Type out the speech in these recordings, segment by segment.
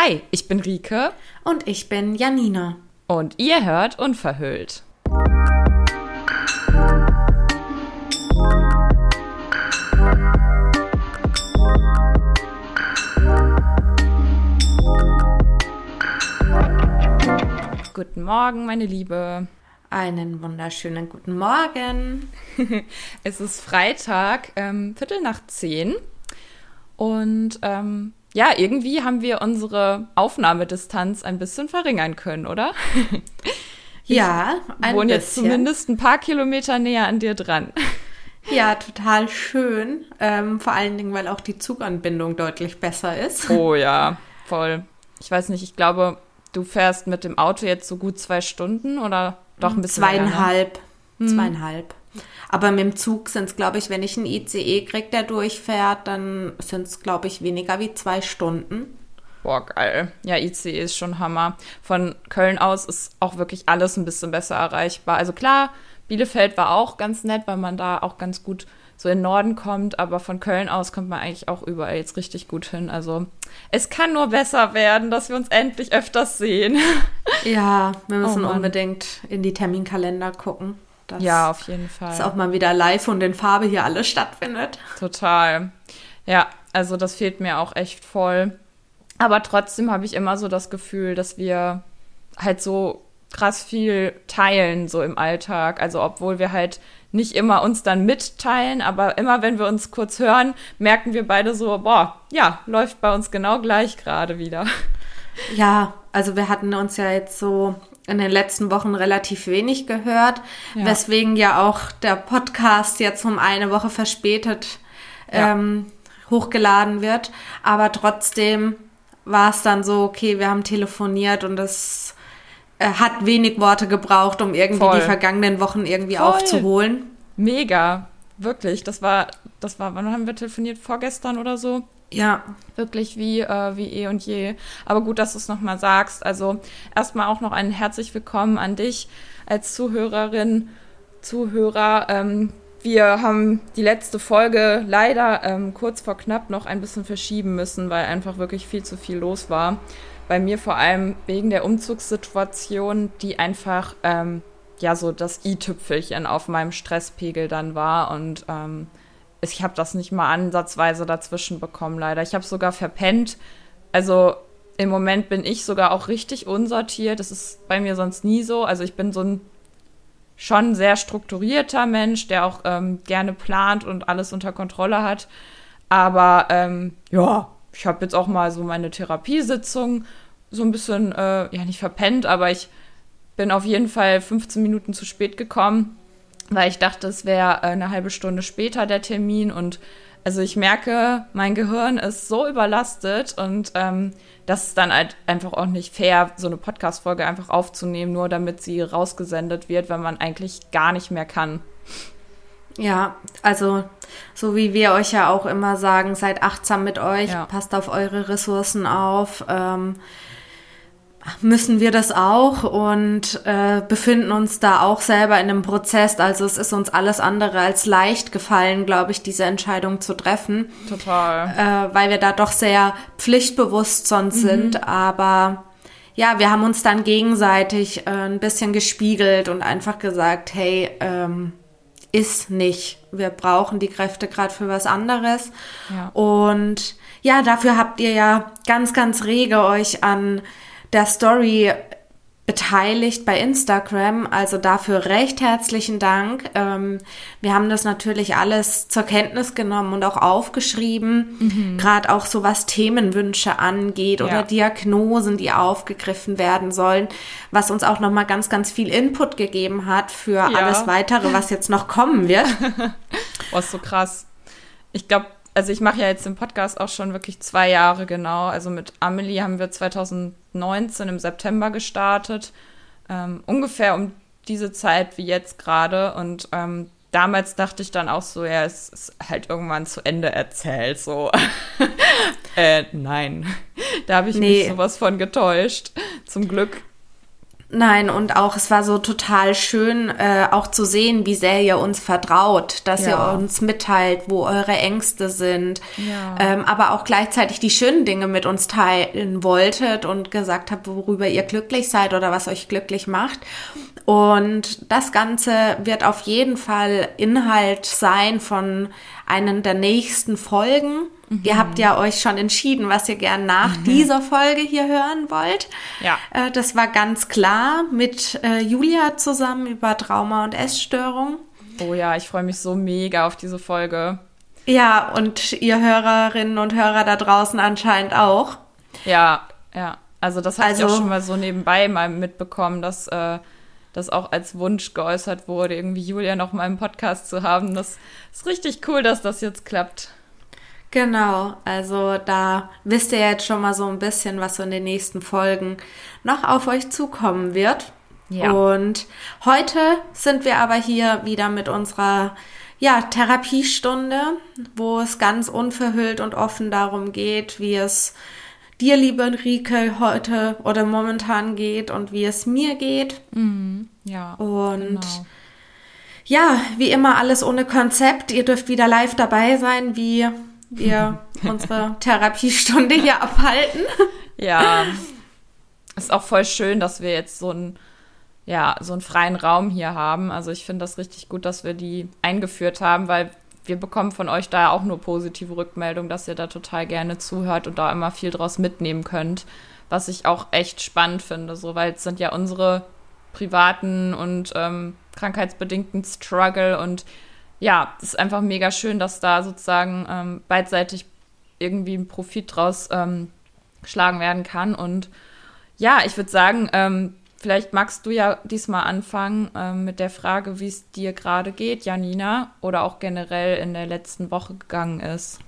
Hi, ich bin Rike. Und ich bin Janina. Und ihr hört Unverhüllt. Guten Morgen, meine Liebe. Einen wunderschönen guten Morgen. es ist Freitag, ähm, Viertel nach zehn. Und ähm, ja, irgendwie haben wir unsere Aufnahmedistanz ein bisschen verringern können, oder? ja, ein wohne jetzt zumindest ein paar Kilometer näher an dir dran. Ja, total schön. Ähm, vor allen Dingen, weil auch die Zuganbindung deutlich besser ist. Oh ja, voll. Ich weiß nicht, ich glaube, du fährst mit dem Auto jetzt so gut zwei Stunden oder doch ein bisschen Zweieinhalb. Länger, ne? Zweieinhalb. Aber mit dem Zug sind es, glaube ich, wenn ich einen ICE kriege, der durchfährt, dann sind es, glaube ich, weniger wie zwei Stunden. Boah, geil. Ja, ICE ist schon Hammer. Von Köln aus ist auch wirklich alles ein bisschen besser erreichbar. Also klar, Bielefeld war auch ganz nett, weil man da auch ganz gut so in den Norden kommt, aber von Köln aus kommt man eigentlich auch überall jetzt richtig gut hin. Also es kann nur besser werden, dass wir uns endlich öfters sehen. Ja, wir müssen oh unbedingt in die Terminkalender gucken. Dass, ja, auf jeden Fall. Dass auch mal wieder live und in Farbe hier alles stattfindet. Total. Ja, also das fehlt mir auch echt voll. Aber trotzdem habe ich immer so das Gefühl, dass wir halt so krass viel teilen, so im Alltag. Also obwohl wir halt nicht immer uns dann mitteilen, aber immer wenn wir uns kurz hören, merken wir beide so, boah, ja, läuft bei uns genau gleich gerade wieder. Ja, also wir hatten uns ja jetzt so in den letzten Wochen relativ wenig gehört, ja. weswegen ja auch der Podcast jetzt um eine Woche verspätet ja. ähm, hochgeladen wird. Aber trotzdem war es dann so, okay, wir haben telefoniert und es äh, hat wenig Worte gebraucht, um irgendwie Voll. die vergangenen Wochen irgendwie Voll. aufzuholen. Mega, wirklich. Das war, das war, wann haben wir telefoniert? Vorgestern oder so? Ja. Wirklich wie, äh, wie eh und je. Aber gut, dass du es nochmal sagst. Also erstmal auch noch ein herzlich willkommen an dich als Zuhörerin, Zuhörer. Ähm, wir haben die letzte Folge leider ähm, kurz vor knapp noch ein bisschen verschieben müssen, weil einfach wirklich viel zu viel los war. Bei mir vor allem wegen der Umzugssituation, die einfach ähm, ja so das i-Tüpfelchen auf meinem Stresspegel dann war und ähm, ich habe das nicht mal ansatzweise dazwischen bekommen, leider. Ich habe sogar verpennt. Also im Moment bin ich sogar auch richtig unsortiert. Das ist bei mir sonst nie so. Also ich bin so ein schon sehr strukturierter Mensch, der auch ähm, gerne plant und alles unter Kontrolle hat. Aber ähm, ja, ich habe jetzt auch mal so meine Therapiesitzung so ein bisschen, äh, ja, nicht verpennt, aber ich bin auf jeden Fall 15 Minuten zu spät gekommen weil ich dachte, es wäre äh, eine halbe Stunde später der Termin und also ich merke, mein Gehirn ist so überlastet und ähm, das ist dann halt einfach auch nicht fair, so eine Podcast-Folge einfach aufzunehmen, nur damit sie rausgesendet wird, wenn man eigentlich gar nicht mehr kann. Ja, also so wie wir euch ja auch immer sagen, seid achtsam mit euch, ja. passt auf eure Ressourcen auf. Ähm, müssen wir das auch und äh, befinden uns da auch selber in einem Prozess. Also es ist uns alles andere als leicht gefallen, glaube ich, diese Entscheidung zu treffen. Total. Äh, weil wir da doch sehr pflichtbewusst sonst mhm. sind. Aber ja, wir haben uns dann gegenseitig äh, ein bisschen gespiegelt und einfach gesagt, hey, ähm, ist nicht. Wir brauchen die Kräfte gerade für was anderes. Ja. Und ja, dafür habt ihr ja ganz, ganz rege euch an der Story beteiligt bei Instagram. Also dafür recht herzlichen Dank. Ähm, wir haben das natürlich alles zur Kenntnis genommen und auch aufgeschrieben. Mhm. Gerade auch so was Themenwünsche angeht ja. oder Diagnosen, die aufgegriffen werden sollen, was uns auch nochmal ganz, ganz viel Input gegeben hat für ja. alles weitere, was jetzt noch kommen wird. Boah, ist so krass. Ich glaube, also ich mache ja jetzt den Podcast auch schon wirklich zwei Jahre genau. Also mit Amelie haben wir 2019 im September gestartet. Ähm, ungefähr um diese Zeit wie jetzt gerade. Und ähm, damals dachte ich dann auch so, ja, es ist halt irgendwann zu Ende erzählt. So. äh, nein. Da habe ich nee. mich sowas von getäuscht. Zum Glück Nein, und auch es war so total schön, äh, auch zu sehen, wie sehr ihr uns vertraut, dass Ja. ihr uns mitteilt, wo eure Ängste sind, Ja. ähm, aber auch gleichzeitig die schönen Dinge mit uns teilen wolltet und gesagt habt, worüber ihr glücklich seid oder was euch glücklich macht. Und das Ganze wird auf jeden Fall Inhalt sein von einen der nächsten Folgen. Ihr habt ja euch schon entschieden, was ihr gern nach dieser Folge hier hören wollt. Ja. Äh, das war ganz klar mit äh, Julia zusammen über Trauma und Essstörung. Oh ja, ich freue mich so mega auf diese Folge. Ja, und ihr Hörerinnen und Hörer da draußen anscheinend auch. Ja, ja. Also das habe ich Also- auch schon mal so nebenbei mal mitbekommen, dass äh, das auch als Wunsch geäußert wurde, irgendwie Julia noch mal im Podcast zu haben. Das ist richtig cool, dass das jetzt klappt. Genau, also da wisst ihr jetzt schon mal so ein bisschen, was so in den nächsten Folgen noch auf euch zukommen wird. Ja. Und heute sind wir aber hier wieder mit unserer ja, Therapiestunde, wo es ganz unverhüllt und offen darum geht, wie es dir, liebe Enrique, heute oder momentan geht und wie es mir geht. Ja. Und genau. ja, wie immer alles ohne Konzept. Ihr dürft wieder live dabei sein, wie wir unsere Therapiestunde hier abhalten. Ja. Ist auch voll schön, dass wir jetzt so einen, ja, so einen freien Raum hier haben. Also ich finde das richtig gut, dass wir die eingeführt haben, weil wir bekommen von euch da auch nur positive Rückmeldungen, dass ihr da total gerne zuhört und da immer viel draus mitnehmen könnt. Was ich auch echt spannend finde, so, weil es sind ja unsere privaten und ähm, krankheitsbedingten Struggle und ja, es ist einfach mega schön, dass da sozusagen ähm, beidseitig irgendwie ein Profit draus ähm, geschlagen werden kann. Und ja, ich würde sagen, ähm, vielleicht magst du ja diesmal anfangen ähm, mit der Frage, wie es dir gerade geht, Janina, oder auch generell in der letzten Woche gegangen ist.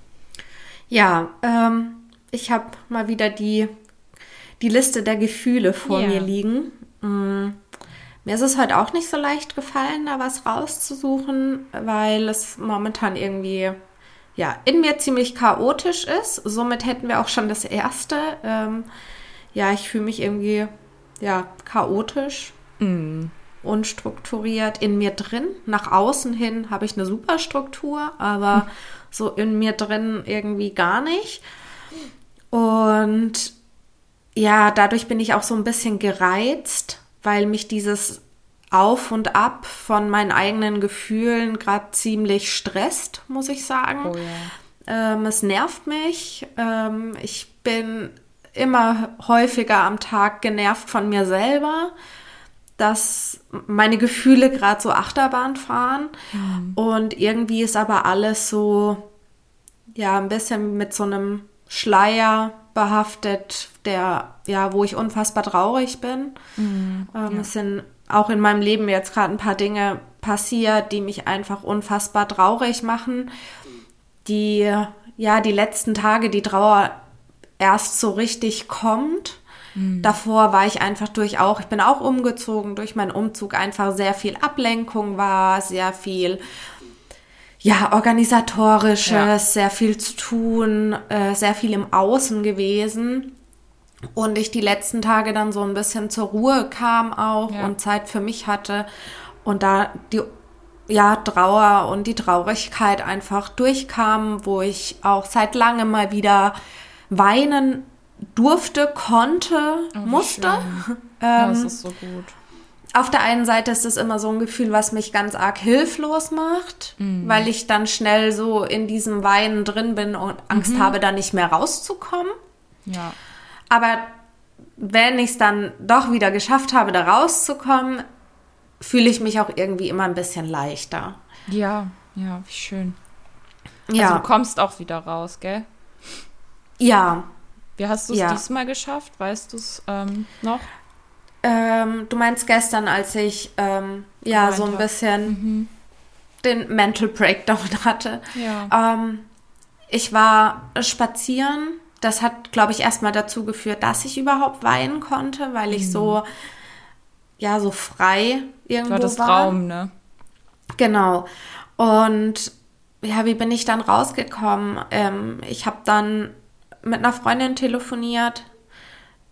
Ja, ähm, ich habe mal wieder die, die Liste der Gefühle vor Ja. mir liegen. Mm. Mir ist es heute auch nicht so leicht gefallen, da was rauszusuchen, weil es momentan irgendwie ja, in mir ziemlich chaotisch ist. Somit hätten wir auch schon das erste. Ähm, ja, ich fühle mich irgendwie ja, chaotisch, unstrukturiert in mir drin. Nach außen hin habe ich eine super Struktur, aber so in mir drin irgendwie gar nicht. Und ja, dadurch bin ich auch so ein bisschen gereizt, weil mich dieses Auf und Ab von meinen eigenen Gefühlen gerade ziemlich stresst, muss ich sagen. Oh ja. Ähm, es nervt mich. Ähm, ich bin immer häufiger am Tag genervt von mir selber, dass meine Gefühle gerade so Achterbahn fahren. Und irgendwie ist aber alles so, ja, ein bisschen mit so einem Schleier behaftet, der, ja, wo ich unfassbar traurig bin. ähm, Es sind auch in meinem Leben jetzt gerade ein paar Dinge passiert, die mich einfach unfassbar traurig machen die, ja, die letzten Tage die Trauer erst so richtig kommt. Davor war ich einfach durch auch, ich bin auch umgezogen, durch meinen Umzug einfach sehr viel Ablenkung war, sehr viel, ja, organisatorisches, Ja. sehr viel zu tun, äh, sehr viel im Außen gewesen. Und ich die letzten Tage dann so ein bisschen zur Ruhe kam auch Ja. und Zeit für mich hatte und da die ja, Trauer und die Traurigkeit einfach durchkam, wo ich auch seit langem mal wieder weinen durfte, konnte, Oh, musste. schön. ja, das Ähm, ist so gut. auf der einen Seite ist es immer so ein Gefühl, was mich ganz arg hilflos macht, weil ich dann schnell so in diesem Weinen drin bin und Angst habe, da nicht mehr rauszukommen. Ja. Aber wenn ich es dann doch wieder geschafft habe, da rauszukommen, fühle ich mich auch irgendwie immer ein bisschen leichter. Ja, ja, wie schön. Ja, Also du kommst auch wieder raus, gell? Ja. Wie hast du es Ja. diesmal geschafft? Weißt du es ähm, noch? Ähm, du meinst gestern, als ich ähm, ja Geweint so ein hab. bisschen den Mental Breakdown hatte. Ja. Ähm, ich war spazieren. Das hat, glaube ich, erstmal dazu geführt, dass ich überhaupt weinen konnte, weil ich so ja so frei Du irgendwo hattest war. Raum, ne? Genau. Und ja, wie bin ich dann rausgekommen? Ähm, ich habe dann mit einer Freundin telefoniert,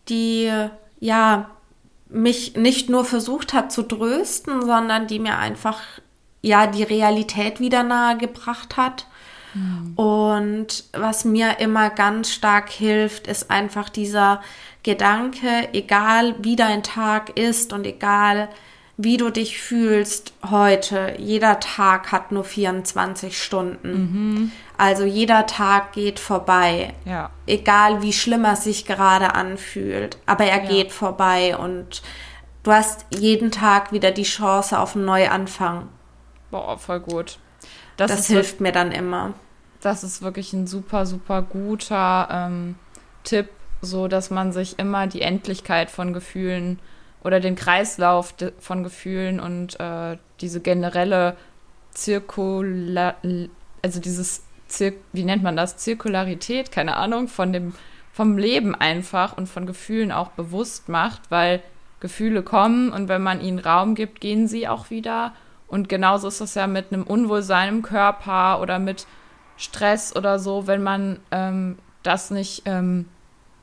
die ja mich nicht nur versucht hat zu trösten, sondern die mir einfach ja die Realität wieder nahe gebracht hat. Mhm. Und was mir immer ganz stark hilft, ist einfach dieser Gedanke, egal wie dein Tag ist und egal wie du dich fühlst heute, jeder Tag hat nur 24 Stunden. Mhm. Also jeder Tag geht vorbei. Ja. Egal wie schlimm er sich gerade anfühlt. Aber er ja. geht vorbei und du hast jeden Tag wieder die Chance auf einen Neuanfang. Boah, voll gut. Das, das hilft mir dann immer. Das ist wirklich ein super, super guter ähm, Tipp, so dass man sich immer die Endlichkeit von Gefühlen oder den Kreislauf von Gefühlen und äh, diese generelle Zirkular, also dieses Zir wie nennt man das? Zirkularität, keine Ahnung, von dem, vom Leben einfach und von Gefühlen auch bewusst macht, weil Gefühle kommen und wenn man ihnen Raum gibt, gehen sie auch wieder. Und genauso ist es ja mit einem Unwohlsein im Körper oder mit Stress oder so, wenn man ähm, das nicht ähm,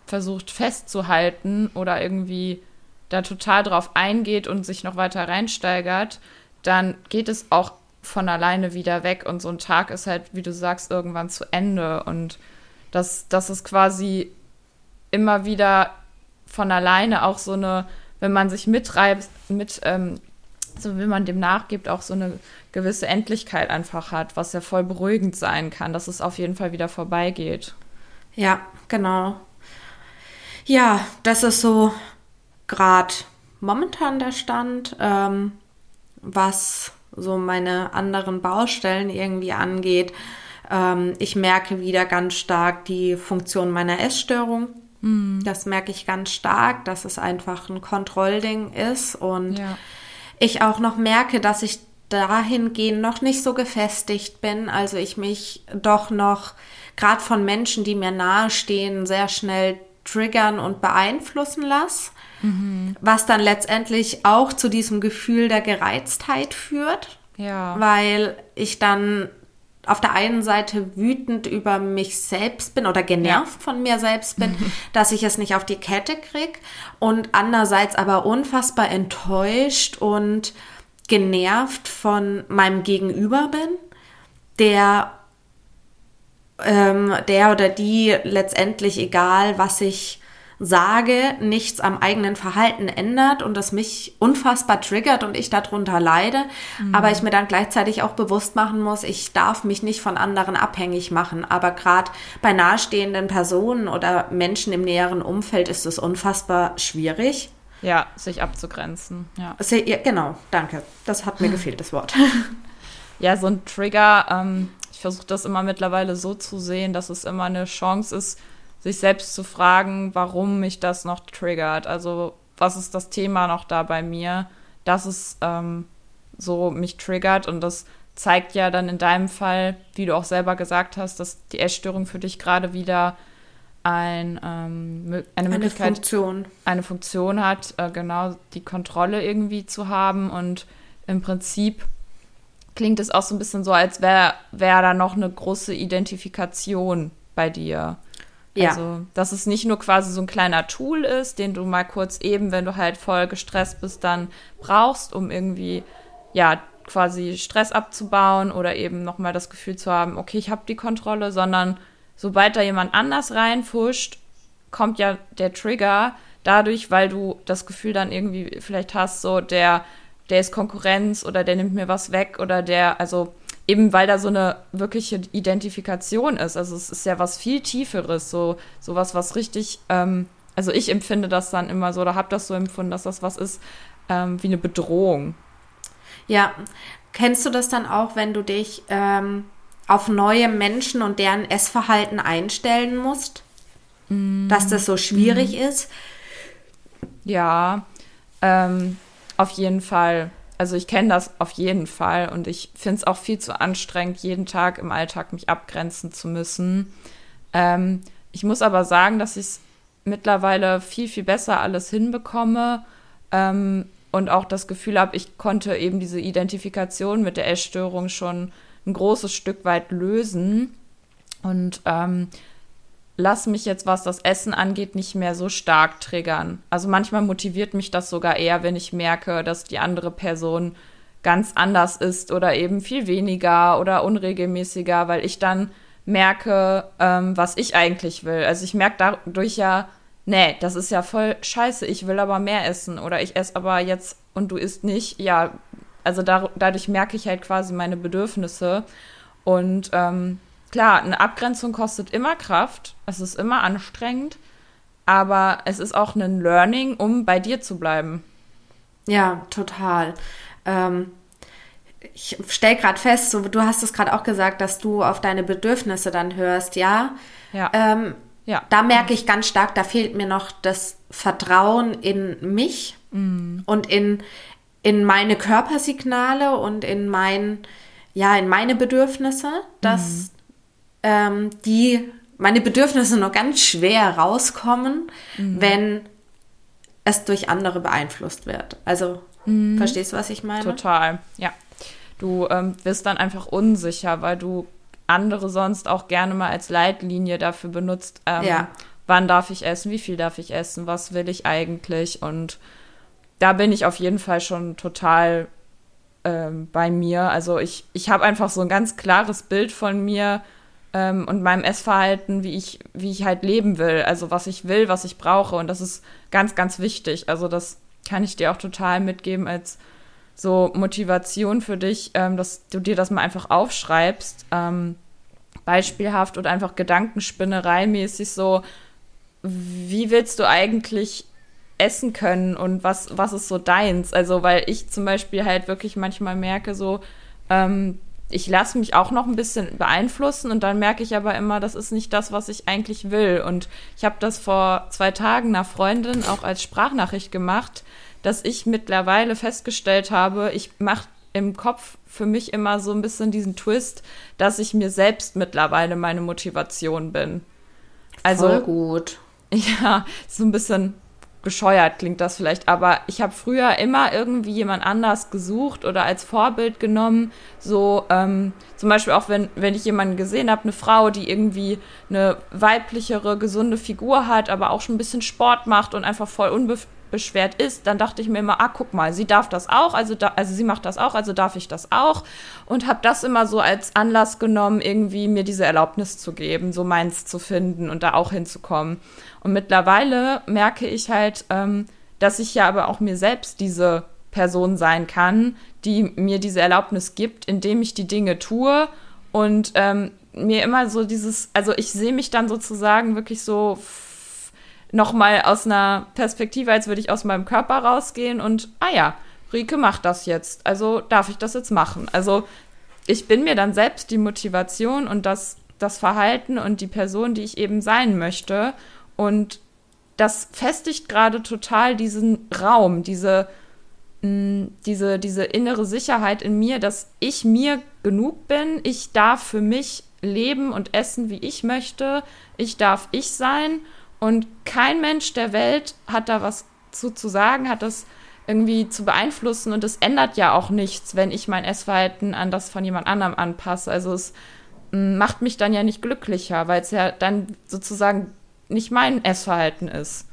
versucht festzuhalten oder irgendwie da total drauf eingeht und sich noch weiter reinsteigert, dann geht es auch von alleine wieder weg und so ein Tag ist halt, wie du sagst, irgendwann zu Ende und das, das ist quasi immer wieder von alleine auch so eine, wenn man sich mitreibt, mit, ähm, so wie man dem nachgibt, auch so eine gewisse Endlichkeit einfach hat, was ja voll beruhigend sein kann, dass es auf jeden Fall wieder vorbeigeht. Ja, genau. Ja, das ist so gerade momentan der Stand, ähm, was so meine anderen Baustellen irgendwie angeht. Ähm, ich merke wieder ganz stark die Funktion meiner Essstörung. Mhm. Das merke ich ganz stark, dass es einfach ein Kontrollding ist und ja. ich auch noch merke, dass ich dahingehend noch nicht so gefestigt bin. Also ich mich doch noch gerade von Menschen, die mir nahestehen, sehr schnell triggern und beeinflussen lasse mhm. was dann letztendlich auch zu diesem Gefühl der Gereiztheit führt. Ja. Weil ich dann auf der einen Seite wütend über mich selbst bin oder genervt ja. von mir selbst bin, dass ich es nicht auf die Kette kriege und andererseits aber unfassbar enttäuscht und genervt von meinem Gegenüber bin, der ähm, der oder die letztendlich egal, was ich sage, nichts am eigenen Verhalten ändert und das mich unfassbar triggert und ich darunter leide, mhm. aber ich mir dann gleichzeitig auch bewusst machen muss, ich darf mich nicht von anderen abhängig machen. Aber gerade bei nahestehenden Personen oder Menschen im näheren Umfeld ist es unfassbar schwierig. Ja, sich abzugrenzen. Ja. Genau, danke. Das hat mir gefehlt, das Wort. Ja, so ein Trigger, ähm, ich versuche das immer mittlerweile so zu sehen, dass es immer eine Chance ist, sich selbst zu fragen, warum mich das noch triggert. Also was ist das Thema noch da bei mir, dass es ähm, so mich triggert und das zeigt ja dann in deinem Fall, wie du auch selber gesagt hast, dass die Essstörung für dich gerade wieder ein, ähm, eine Möglichkeit, eine Funktion, eine Funktion hat, äh, genau die Kontrolle irgendwie zu haben und im Prinzip klingt es auch so ein bisschen so, als wäre wär da noch eine große Identifikation bei dir. Ja. Also, dass es nicht nur quasi so ein kleiner Tool ist, den du mal kurz eben, wenn du halt voll gestresst bist, dann brauchst, um irgendwie, ja, quasi Stress abzubauen oder eben nochmal das Gefühl zu haben, okay, ich habe die Kontrolle, sondern sobald da jemand anders reinfuscht, kommt ja der Trigger dadurch, weil du das Gefühl dann irgendwie vielleicht hast, so der, der ist Konkurrenz oder der nimmt mir was weg oder der, also eben weil da so eine wirkliche Identifikation ist. Also es ist ja was viel Tieferes, so sowas, was richtig, ähm, also ich empfinde das dann immer so, oder habe das so empfunden, dass das was ist ähm, wie eine Bedrohung. Ja, kennst du das dann auch, wenn du dich ähm, auf neue Menschen und deren Essverhalten einstellen musst? Mm. Dass das so schwierig mm. ist? Ja, ähm, auf jeden Fall also ich kenne das auf jeden Fall und ich finde es auch viel zu anstrengend, jeden Tag im Alltag mich abgrenzen zu müssen. Ähm, ich muss aber sagen, dass ich es mittlerweile viel, viel besser alles hinbekomme ähm, und auch das Gefühl habe, ich konnte eben diese Identifikation mit der Essstörung schon ein großes Stück weit lösen. Und ähm, lass mich jetzt, was das Essen angeht, nicht mehr so stark triggern. Also manchmal motiviert mich das sogar eher, wenn ich merke, dass die andere Person ganz anders ist oder eben viel weniger oder unregelmäßiger, weil ich dann merke, ähm, was ich eigentlich will. Also ich merke dadurch ja, nee, das ist ja voll scheiße, ich will aber mehr essen oder ich esse aber jetzt und du isst nicht. Ja, also da, dadurch merke ich halt quasi meine Bedürfnisse und ähm, klar, eine Abgrenzung kostet immer Kraft, es ist immer anstrengend, aber es ist auch ein Learning, um bei dir zu bleiben. Ja, total. Ähm, ich stelle gerade fest, so, du hast es gerade auch gesagt, dass du auf deine Bedürfnisse dann hörst, ja. Ja. Ähm, ja. Da merke ich ganz stark, da fehlt mir noch das Vertrauen in mich mm. und in, in meine Körpersignale und in mein, ja, in meine Bedürfnisse, dass mm. Ähm, die, meine Bedürfnisse noch ganz schwer rauskommen, mm. wenn es durch andere beeinflusst wird. Also, mm. verstehst du, was ich meine? Total, ja. Du ähm, wirst dann einfach unsicher, weil du andere sonst auch gerne mal als Leitlinie dafür benutzt. Ähm, ja. Wann darf ich essen? Wie viel darf ich essen? Was will ich eigentlich? Und da bin ich auf jeden Fall schon total ähm, bei mir. Also ich, ich habe einfach so ein ganz klares Bild von mir ähm, und meinem Essverhalten, wie ich, wie ich halt leben will. Also was ich will, was ich brauche. Und das ist ganz, ganz wichtig. Also das kann ich dir auch total mitgeben als so Motivation für dich, ähm, dass du dir das mal einfach aufschreibst, ähm, beispielhaft und einfach Gedankenspinnerei-mäßig so, wie willst du eigentlich essen können und was, was ist so deins? Also, weil ich zum Beispiel halt wirklich manchmal merke, so, ähm, ich lasse mich auch noch ein bisschen beeinflussen und dann merke ich aber immer, das ist nicht das, was ich eigentlich will. Und ich habe das vor zwei Tagen einer Freundin auch als Sprachnachricht gemacht dass ich mittlerweile festgestellt habe, ich mache im Kopf für mich immer so ein bisschen diesen Twist, dass ich mir selbst mittlerweile meine Motivation bin. Also Voll gut. Ja, so ein bisschen bescheuert klingt das vielleicht, aber ich habe früher immer irgendwie jemand anders gesucht oder als Vorbild genommen. So ähm, zum Beispiel auch, wenn, wenn ich jemanden gesehen habe, eine Frau, die irgendwie eine weiblichere, gesunde Figur hat, aber auch schon ein bisschen Sport macht und einfach voll unbe beschwert ist, dann dachte ich mir immer, ah, guck mal, sie darf das auch, also, da, also sie macht das auch, also darf ich das auch. Und habe das immer so als Anlass genommen, irgendwie mir diese Erlaubnis zu geben, so meins zu finden und da auch hinzukommen. Und mittlerweile merke ich halt, ähm, dass ich ja aber auch mir selbst diese Person sein kann, die mir diese Erlaubnis gibt, indem ich die Dinge tue und ähm, mir immer so dieses, also ich sehe mich dann sozusagen wirklich so nochmal aus einer Perspektive, als würde ich aus meinem Körper rausgehen und, ah ja, Rike macht das jetzt, also darf ich das jetzt machen. Also ich bin mir dann selbst die Motivation und das, das Verhalten und die Person, die ich eben sein möchte. Und das festigt gerade total diesen Raum, diese, mm, diese, diese innere Sicherheit in mir, dass ich mir genug bin. Ich darf für mich leben und essen, wie ich möchte. Ich darf ich sein und kein Mensch der Welt hat da was zu, zu sagen, hat das irgendwie zu beeinflussen. Und es ändert ja auch nichts, wenn ich mein Essverhalten an das von jemand anderem anpasse. Also es mm, macht mich dann ja nicht glücklicher, weil es ja dann sozusagen nicht mein Essverhalten ist.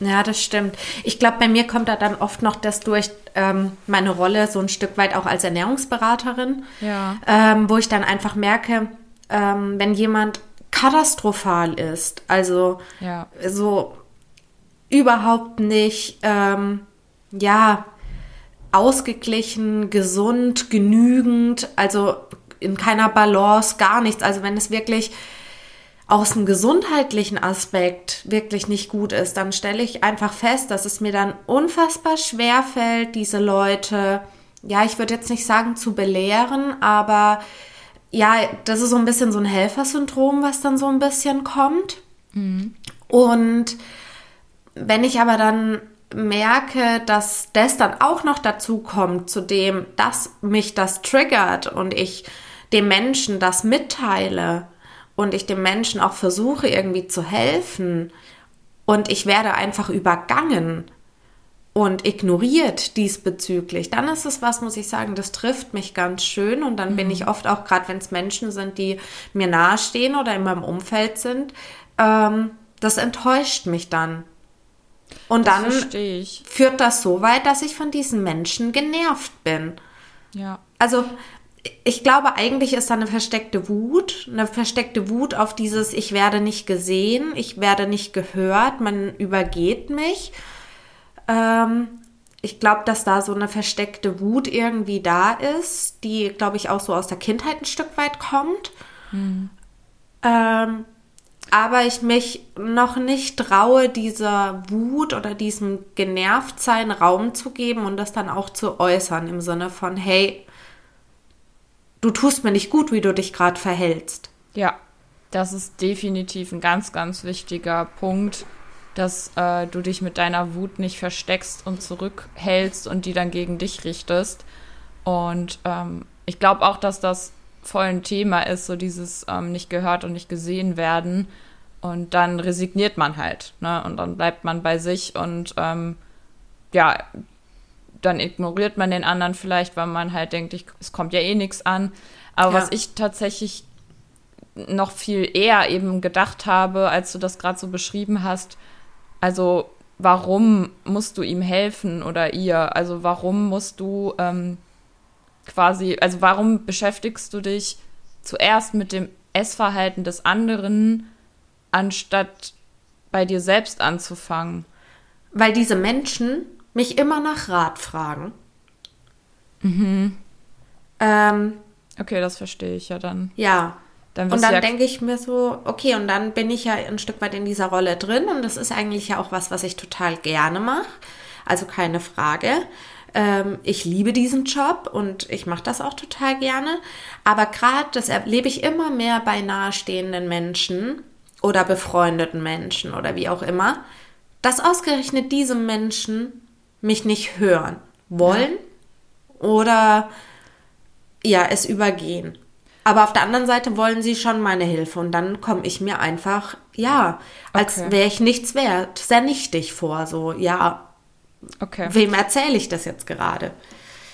Ja, das stimmt. Ich glaube, bei mir kommt da dann oft noch das durch ähm, meine Rolle so ein Stück weit auch als Ernährungsberaterin, ja. ähm, wo ich dann einfach merke, ähm, wenn jemand katastrophal ist. Also ja. so überhaupt nicht, ähm, ja, ausgeglichen, gesund, genügend, also in keiner Balance, gar nichts. Also wenn es wirklich aus dem gesundheitlichen Aspekt wirklich nicht gut ist, dann stelle ich einfach fest, dass es mir dann unfassbar schwer fällt, diese Leute, ja, ich würde jetzt nicht sagen zu belehren, aber ja, das ist so ein bisschen so ein Helfersyndrom, was dann so ein bisschen kommt. Mhm. Und wenn ich aber dann merke, dass das dann auch noch dazu kommt, zu dem, dass mich das triggert und ich dem Menschen das mitteile und ich dem Menschen auch versuche irgendwie zu helfen und ich werde einfach übergangen und ignoriert diesbezüglich, dann ist es was, muss ich sagen, das trifft mich ganz schön und dann mhm. bin ich oft auch, gerade wenn es Menschen sind, die mir nahestehen oder in meinem Umfeld sind, ähm, das enttäuscht mich dann. Und Das dann führt das so weit, dass ich von diesen Menschen genervt bin. Ja. Also ich glaube, eigentlich ist da eine versteckte Wut, eine versteckte Wut auf dieses, ich werde nicht gesehen, ich werde nicht gehört, man übergeht mich. Ähm, ich glaube, dass da so eine versteckte Wut irgendwie da ist, die, glaube ich, auch so aus der Kindheit ein Stück weit kommt. Ähm, aber ich mich noch nicht traue, dieser Wut oder diesem Genervtsein Raum zu geben und das dann auch zu äußern im Sinne von, hey, du tust mir nicht gut, wie du dich gerade verhältst. Ja, das ist definitiv ein ganz, ganz wichtiger Punkt, dass äh, du dich mit deiner Wut nicht versteckst und zurückhältst und die dann gegen dich richtest. Und ähm, ich glaube auch, dass das voll ein Thema ist, so dieses ähm, nicht gehört und nicht gesehen werden. Und dann resigniert man halt, ne? Und dann bleibt man bei sich und ähm, ja, dann ignoriert man den anderen vielleicht, weil man halt denkt, ich, es kommt ja eh nichts an. Aber Ja. was ich tatsächlich noch viel eher eben gedacht habe, als du das gerade so beschrieben hast, also warum musst du ihm helfen oder ihr? Also warum musst du ähm, quasi, also warum beschäftigst du dich zuerst mit dem Essverhalten des anderen, anstatt bei dir selbst anzufangen? Weil diese Menschen mich immer nach Rat fragen. Ähm, Okay, das verstehe ich ja dann. ja. Dann Und dann ja, denke ich mir so, okay, und dann bin ich ja ein Stück weit in dieser Rolle drin und das ist eigentlich ja auch was, was ich total gerne mache. Also keine Frage. Ähm, ich liebe diesen Job und ich mache das auch total gerne. Aber gerade das erlebe ich immer mehr bei nahestehenden Menschen oder befreundeten Menschen oder wie auch immer, dass ausgerechnet diese Menschen mich nicht hören wollen oder ja, es übergehen. Aber auf der anderen Seite wollen sie schon meine Hilfe und dann komme ich mir einfach, ja, als Okay. wäre ich nichts wert, sehr nichtig vor. So, ja, okay. wem erzähle ich das jetzt gerade?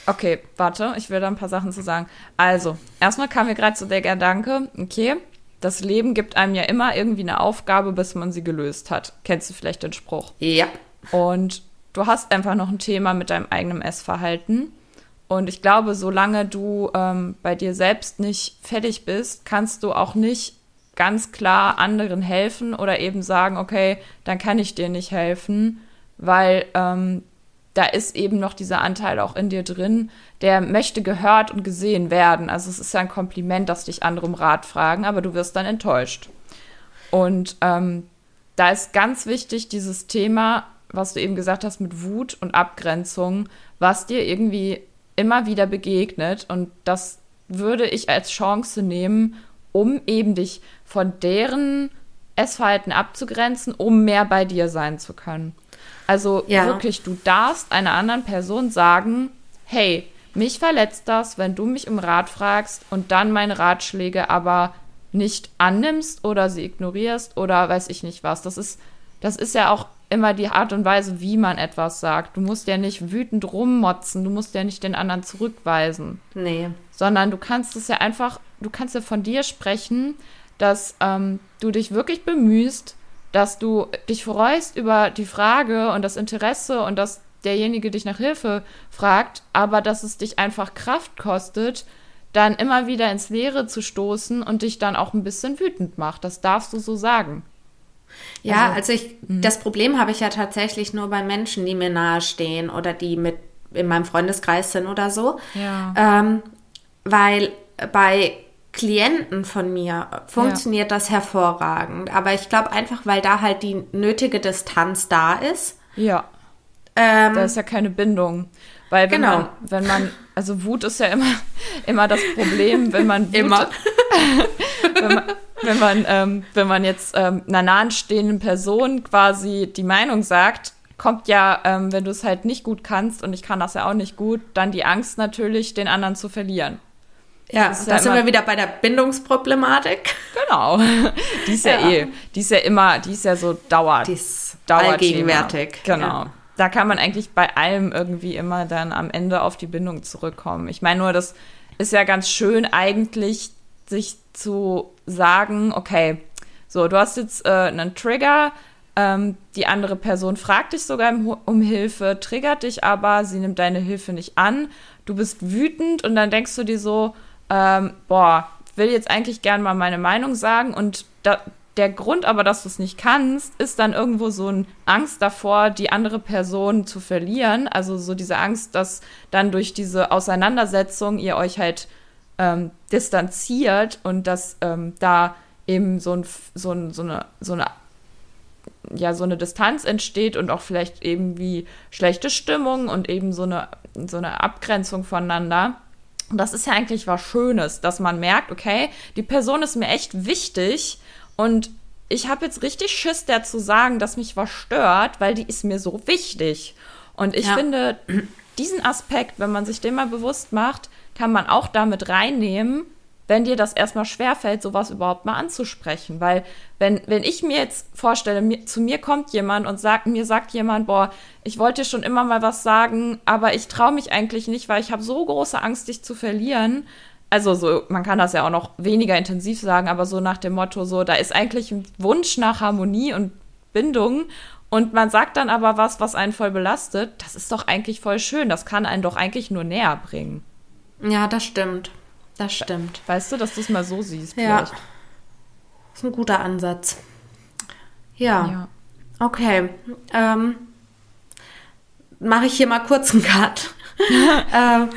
Okay, warte, ich will da ein paar Sachen zu sagen. Also, erstmal kam mir gerade so der Gedanke, okay, das Leben gibt einem ja immer irgendwie eine Aufgabe, bis man sie gelöst hat. Kennst du vielleicht den Spruch? Ja. Und du hast einfach noch ein Thema mit deinem eigenen Essverhalten. Und ich glaube, solange du ähm, bei dir selbst nicht fertig bist, kannst du auch nicht ganz klar anderen helfen oder eben sagen, okay, dann kann ich dir nicht helfen, weil ähm, da ist eben noch dieser Anteil auch in dir drin, der möchte gehört und gesehen werden. Also es ist ja ein Kompliment, dass dich andere um Rat fragen, aber du wirst dann enttäuscht. Und ähm, da ist ganz wichtig dieses Thema, was du eben gesagt hast mit Wut und Abgrenzung, was dir irgendwie immer wieder begegnet. Und das würde ich als Chance nehmen, um eben dich von deren Essverhalten abzugrenzen, um mehr bei dir sein zu können. Also Ja. wirklich, du darfst einer anderen Person sagen, hey, mich verletzt das, wenn du mich um Rat fragst und dann meine Ratschläge aber nicht annimmst oder sie ignorierst oder weiß ich nicht was. Das ist, das ist ja auch immer die Art und Weise, wie man etwas sagt. Du musst ja nicht wütend rummotzen, du musst ja nicht den anderen zurückweisen Nee. sondern du kannst es ja einfach, du kannst ja von dir sprechen, dass ähm, du dich wirklich bemühst, dass du dich freust über die Frage und das Interesse und dass derjenige dich nach Hilfe fragt, aber dass es dich einfach Kraft kostet, dann immer wieder ins Leere zu stoßen und dich dann auch ein bisschen wütend macht. Das darfst du so sagen. Ja, Also- also, ich, das Problem habe ich ja tatsächlich nur bei Menschen, die mir nahestehen oder die mit in meinem Freundeskreis sind oder so. Ja. Ähm, weil bei Klienten von mir funktioniert das hervorragend. Aber ich glaube einfach, weil da halt die nötige Distanz da ist. Ja. Ähm, Da ist ja keine Bindung. Weil wenn Genau. man, wenn man, also Wut ist ja immer, immer das Problem, wenn man Wut, Immer. wenn man, wenn man, ähm, wenn man jetzt ähm, einer nahestehenden Person quasi die Meinung sagt, kommt ja, ähm, wenn du es halt nicht gut kannst und ich kann das ja auch nicht gut, dann die Angst natürlich, den anderen zu verlieren. ja, da ja sind wir wieder bei der Bindungsproblematik. Genau. Die ist ja, Ja. eh, die ist ja immer, die ist ja so Dauer, Die ist Dauerthema. allgegenwärtig. Genau. Ja. Da kann man eigentlich bei allem irgendwie immer dann am Ende auf die Bindung zurückkommen. Ich meine nur, das ist ja ganz schön eigentlich, sich zu sagen, okay, So, du hast jetzt äh, einen Trigger, ähm, die andere Person fragt dich sogar um Hilfe, triggert dich aber, sie nimmt deine Hilfe nicht an. Du bist wütend und dann denkst du dir so, ähm, boah, will jetzt eigentlich gern mal meine Meinung sagen und da, der Grund aber, dass du es nicht kannst, ist dann irgendwo so eine Angst davor, die andere Person zu verlieren. Also so diese Angst, dass dann durch diese Auseinandersetzung ihr euch halt ähm, distanziert und dass ähm, da eben so, ein, so, ein, so, eine, so eine ja so eine Distanz entsteht und auch vielleicht eben wie schlechte Stimmung und eben so eine, so eine Abgrenzung voneinander. Und das ist ja eigentlich was Schönes, dass man merkt, okay, die Person ist mir echt wichtig und ich habe jetzt richtig Schiss, der zu sagen, dass mich was stört, weil die ist mir so wichtig. Und ich ja. finde, diesen Aspekt, wenn man sich den mal bewusst macht, kann man auch damit reinnehmen, wenn dir das erstmal schwerfällt, sowas überhaupt mal anzusprechen. Weil wenn, wenn ich mir jetzt vorstelle, mir, zu mir kommt jemand und sagt, mir sagt jemand, boah, ich wollte schon immer mal was sagen, aber ich traue mich eigentlich nicht, weil ich habe so große Angst, dich zu verlieren. Also so, man kann das ja auch noch weniger intensiv sagen, aber so nach dem Motto, so, da ist eigentlich ein Wunsch nach Harmonie und Bindung und man sagt dann aber was, was einen voll belastet, das ist doch eigentlich voll schön. Das kann einen doch eigentlich nur näher bringen. Ja, das stimmt. Das stimmt. Weißt du, dass du es mal so siehst? Ja. Vielleicht. Das ist ein guter Ansatz. Ja. ja. Okay. Ähm, Mache ich hier mal kurz einen Cut. ähm,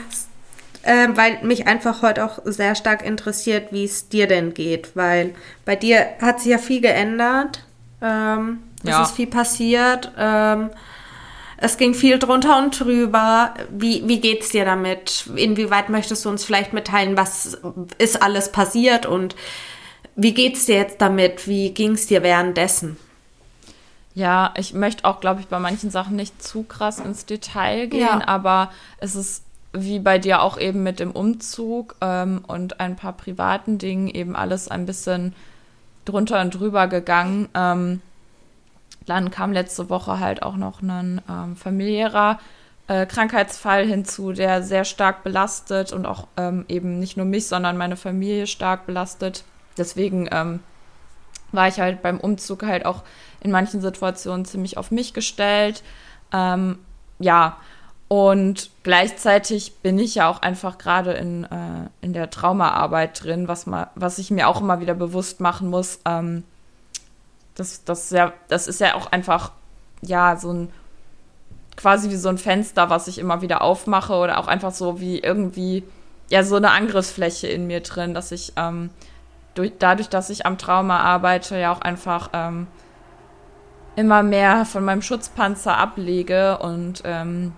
äh, weil mich einfach heute auch sehr stark interessiert, wie es dir denn geht. Weil bei dir hat sich ja viel geändert. Ähm, es ja. ist viel passiert. Ähm, es ging viel drunter und drüber. Wie, wie geht's dir damit? Inwieweit möchtest du uns vielleicht mitteilen, was ist alles passiert und wie geht's dir jetzt damit? Wie ging's dir währenddessen? Ja, ich möchte auch, glaube ich, bei manchen Sachen nicht zu krass ins Detail gehen, ja. aber es ist wie bei dir auch eben mit dem Umzug ähm, und ein paar privaten Dingen eben alles ein bisschen drunter und drüber gegangen. Ähm, dann kam letzte Woche halt auch noch ein ähm, familiärer äh, Krankheitsfall hinzu, der sehr stark belastet und auch ähm, eben nicht nur mich, sondern meine Familie stark belastet. Deswegen ähm, war ich halt beim Umzug halt auch in manchen Situationen ziemlich auf mich gestellt. Ähm, ja, und gleichzeitig bin ich ja auch einfach gerade in, äh, in der Traumaarbeit drin, was, ma, was ich mir auch immer wieder bewusst machen muss. Ähm, das, das, ja, das ist ja auch einfach, ja, so ein, quasi wie so ein Fenster, was ich immer wieder aufmache oder auch einfach so wie irgendwie, ja, so eine Angriffsfläche in mir drin, dass ich ähm, durch, dadurch, dass ich am Trauma arbeite, ja auch einfach ähm, immer mehr von meinem Schutzpanzer ablege und ähm,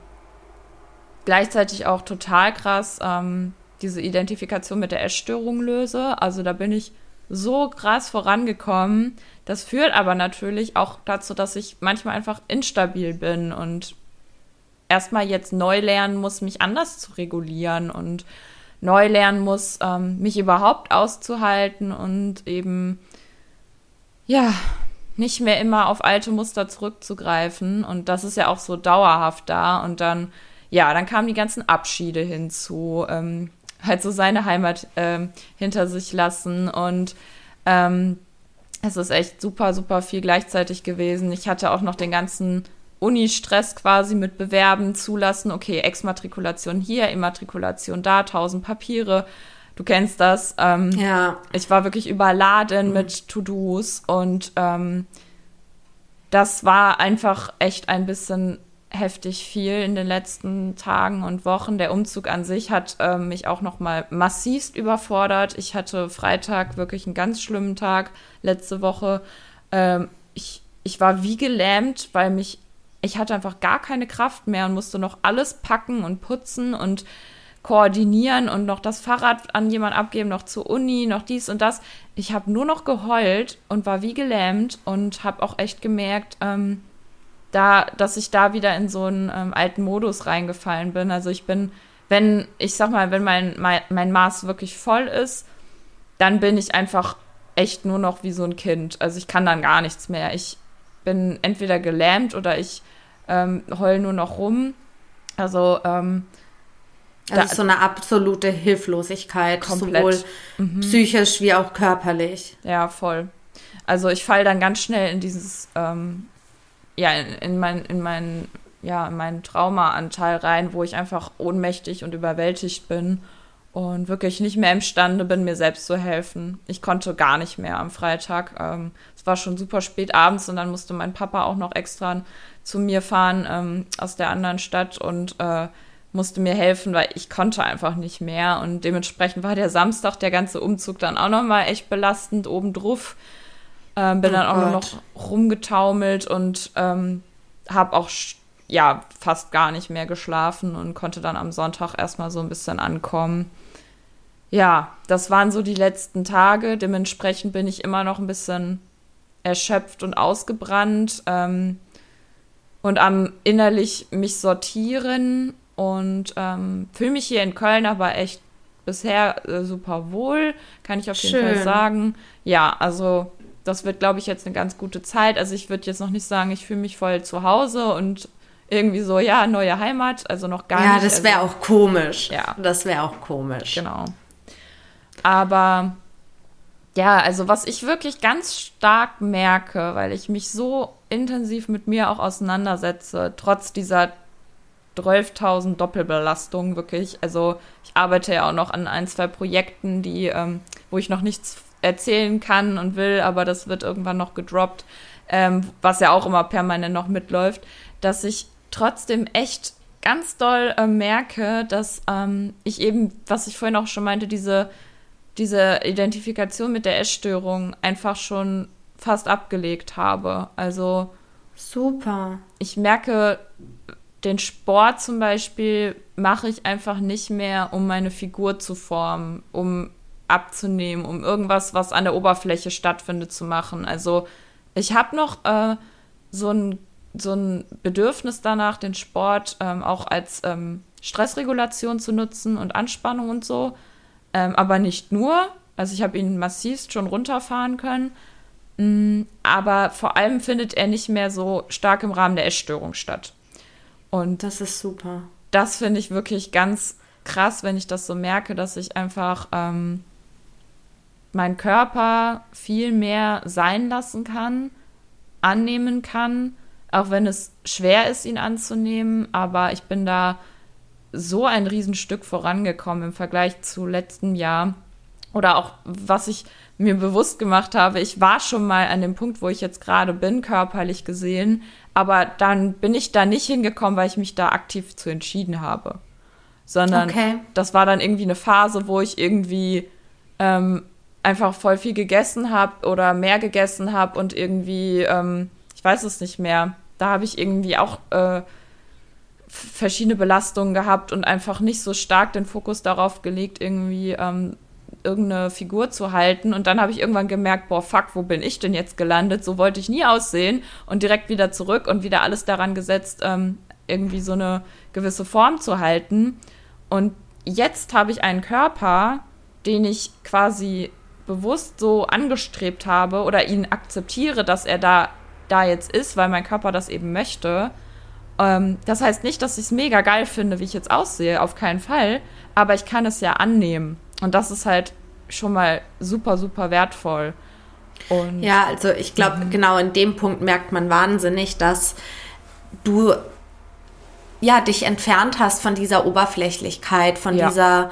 gleichzeitig auch total krass ähm, diese Identifikation mit der Essstörung löse. Also da bin ich so krass vorangekommen. Das führt aber natürlich auch dazu, dass ich manchmal einfach instabil bin und erstmal jetzt neu lernen muss, mich anders zu regulieren und neu lernen muss, ähm, mich überhaupt auszuhalten und eben, ja, nicht mehr immer auf alte Muster zurückzugreifen. Und das ist ja auch so dauerhaft da. Und dann, ja, dann kamen die ganzen Abschiede hinzu. Ähm, halt so seine Heimat ähm, hinter sich lassen und ähm, es ist echt super, super viel gleichzeitig gewesen. Ich hatte auch noch den ganzen Uni-Stress quasi mit Bewerben, Zulassen, okay, Exmatrikulation hier, Immatrikulation da, tausend Papiere. Du kennst das. Ähm, ja. Ich war wirklich überladen mhm. mit To-Dos und ähm, das war einfach echt ein bisschen heftig viel in den letzten Tagen und Wochen. Der Umzug an sich hat äh, mich auch noch mal massivst überfordert. Ich hatte Freitag wirklich einen ganz schlimmen Tag letzte Woche. Ähm, ich, ich war wie gelähmt, weil mich ich hatte einfach gar keine Kraft mehr und musste noch alles packen und putzen und koordinieren und noch das Fahrrad an jemand abgeben, noch zur Uni, noch dies und das. Ich habe nur noch geheult und war wie gelähmt und habe auch echt gemerkt, ähm, da, dass ich da wieder in so einen ähm, alten Modus reingefallen bin. Also ich bin, wenn, ich sag mal, wenn mein, mein, mein Maß wirklich voll ist, dann bin ich einfach echt nur noch wie so ein Kind. Also ich kann dann gar nichts mehr. Ich bin entweder gelähmt oder ich ähm, heul nur noch rum. Also, ähm, also da, so eine absolute Hilflosigkeit, komplett. sowohl mhm. psychisch wie auch körperlich. Ja, voll. Also ich falle dann ganz schnell in dieses, ähm, ja, in, in mein, in mein, ja, in meinen Traumaanteil rein, wo ich einfach ohnmächtig und überwältigt bin und wirklich nicht mehr imstande bin, mir selbst zu helfen. Ich konnte gar nicht mehr am Freitag. Ähm, es war schon super spät abends und dann musste mein Papa auch noch extra zu mir fahren ähm, aus der anderen Stadt und äh, musste mir helfen, weil ich konnte einfach nicht mehr. Und dementsprechend war der Samstag, der ganze Umzug dann auch nochmal echt belastend obendruf. Ähm, bin oh dann auch nur noch rumgetaumelt und ähm, habe auch ja fast gar nicht mehr geschlafen und konnte dann am Sonntag erstmal so ein bisschen ankommen ja, das waren so die letzten Tage. Dementsprechend bin ich immer noch ein bisschen erschöpft und ausgebrannt ähm, und am innerlich mich sortieren und ähm, fühle mich hier in Köln aber echt bisher äh, super wohl, kann ich auf jeden Schön. Fall sagen. Ja, also das wird, glaube ich, jetzt eine ganz gute Zeit. Also ich würde jetzt noch nicht sagen, ich fühle mich voll zu Hause und irgendwie so, ja, neue Heimat, also noch gar ja, nicht. Ja, das wäre also, auch komisch. Ja. Das wäre auch komisch. Genau. Aber ja, also was ich wirklich ganz stark merke, weil ich mich so intensiv mit mir auch auseinandersetze, trotz dieser 12.000 Doppelbelastung wirklich. Also ich arbeite ja auch noch an ein, zwei Projekten, die, ähm, wo ich noch nichts erzählen kann und will, aber das wird irgendwann noch gedroppt, ähm, was ja auch immer permanent noch mitläuft, dass ich trotzdem echt ganz doll äh, merke, dass ähm, ich eben, was ich vorhin auch schon meinte, diese diese Identifikation mit der Essstörung einfach schon fast abgelegt habe. Also super. Ich merke, den Sport zum Beispiel mache ich einfach nicht mehr, um meine Figur zu formen, um abzunehmen, um irgendwas, was an der Oberfläche stattfindet, zu machen. Also ich habe noch äh, so, ein, so ein Bedürfnis danach, den Sport ähm, auch als ähm, Stressregulation zu nutzen und Anspannung und so. Ähm, aber nicht nur. Also ich habe ihn massivst schon runterfahren können. Mm, aber vor allem findet er nicht mehr so stark im Rahmen der Essstörung statt. Und das ist super. Das finde ich wirklich ganz krass, wenn ich das so merke, dass ich einfach ähm, meinen Körper viel mehr sein lassen kann, annehmen kann, auch wenn es schwer ist, ihn anzunehmen. Aber ich bin da so ein Riesenstück vorangekommen im Vergleich zu letztem Jahr. Oder auch, was ich mir bewusst gemacht habe, ich war schon mal an dem Punkt, wo ich jetzt gerade bin, körperlich gesehen, aber dann bin ich da nicht hingekommen, weil ich mich da aktiv zu entschieden habe. Sondern okay. das war dann irgendwie eine Phase, wo ich irgendwie ähm, einfach voll viel gegessen habe oder mehr gegessen habe und irgendwie, ähm, ich weiß es nicht mehr, da habe ich irgendwie auch äh, verschiedene Belastungen gehabt und einfach nicht so stark den Fokus darauf gelegt, irgendwie ähm, irgendeine Figur zu halten. Und dann habe ich irgendwann gemerkt, boah, fuck, wo bin ich denn jetzt gelandet? So wollte ich nie aussehen und direkt wieder zurück und wieder alles daran gesetzt, ähm, irgendwie so eine gewisse Form zu halten. Und jetzt habe ich einen Körper, den ich quasi bewusst so angestrebt habe oder ihn akzeptiere, dass er da, da jetzt ist, weil mein Körper das eben möchte. Ähm, das heißt nicht, dass ich es mega geil finde, wie ich jetzt aussehe, auf keinen Fall. Aber ich kann es ja annehmen. Und das ist halt schon mal super, super wertvoll. Und ja, also ich glaube, mhm. genau in dem Punkt merkt man wahnsinnig, dass du ja dich entfernt hast von dieser Oberflächlichkeit, von ja. dieser,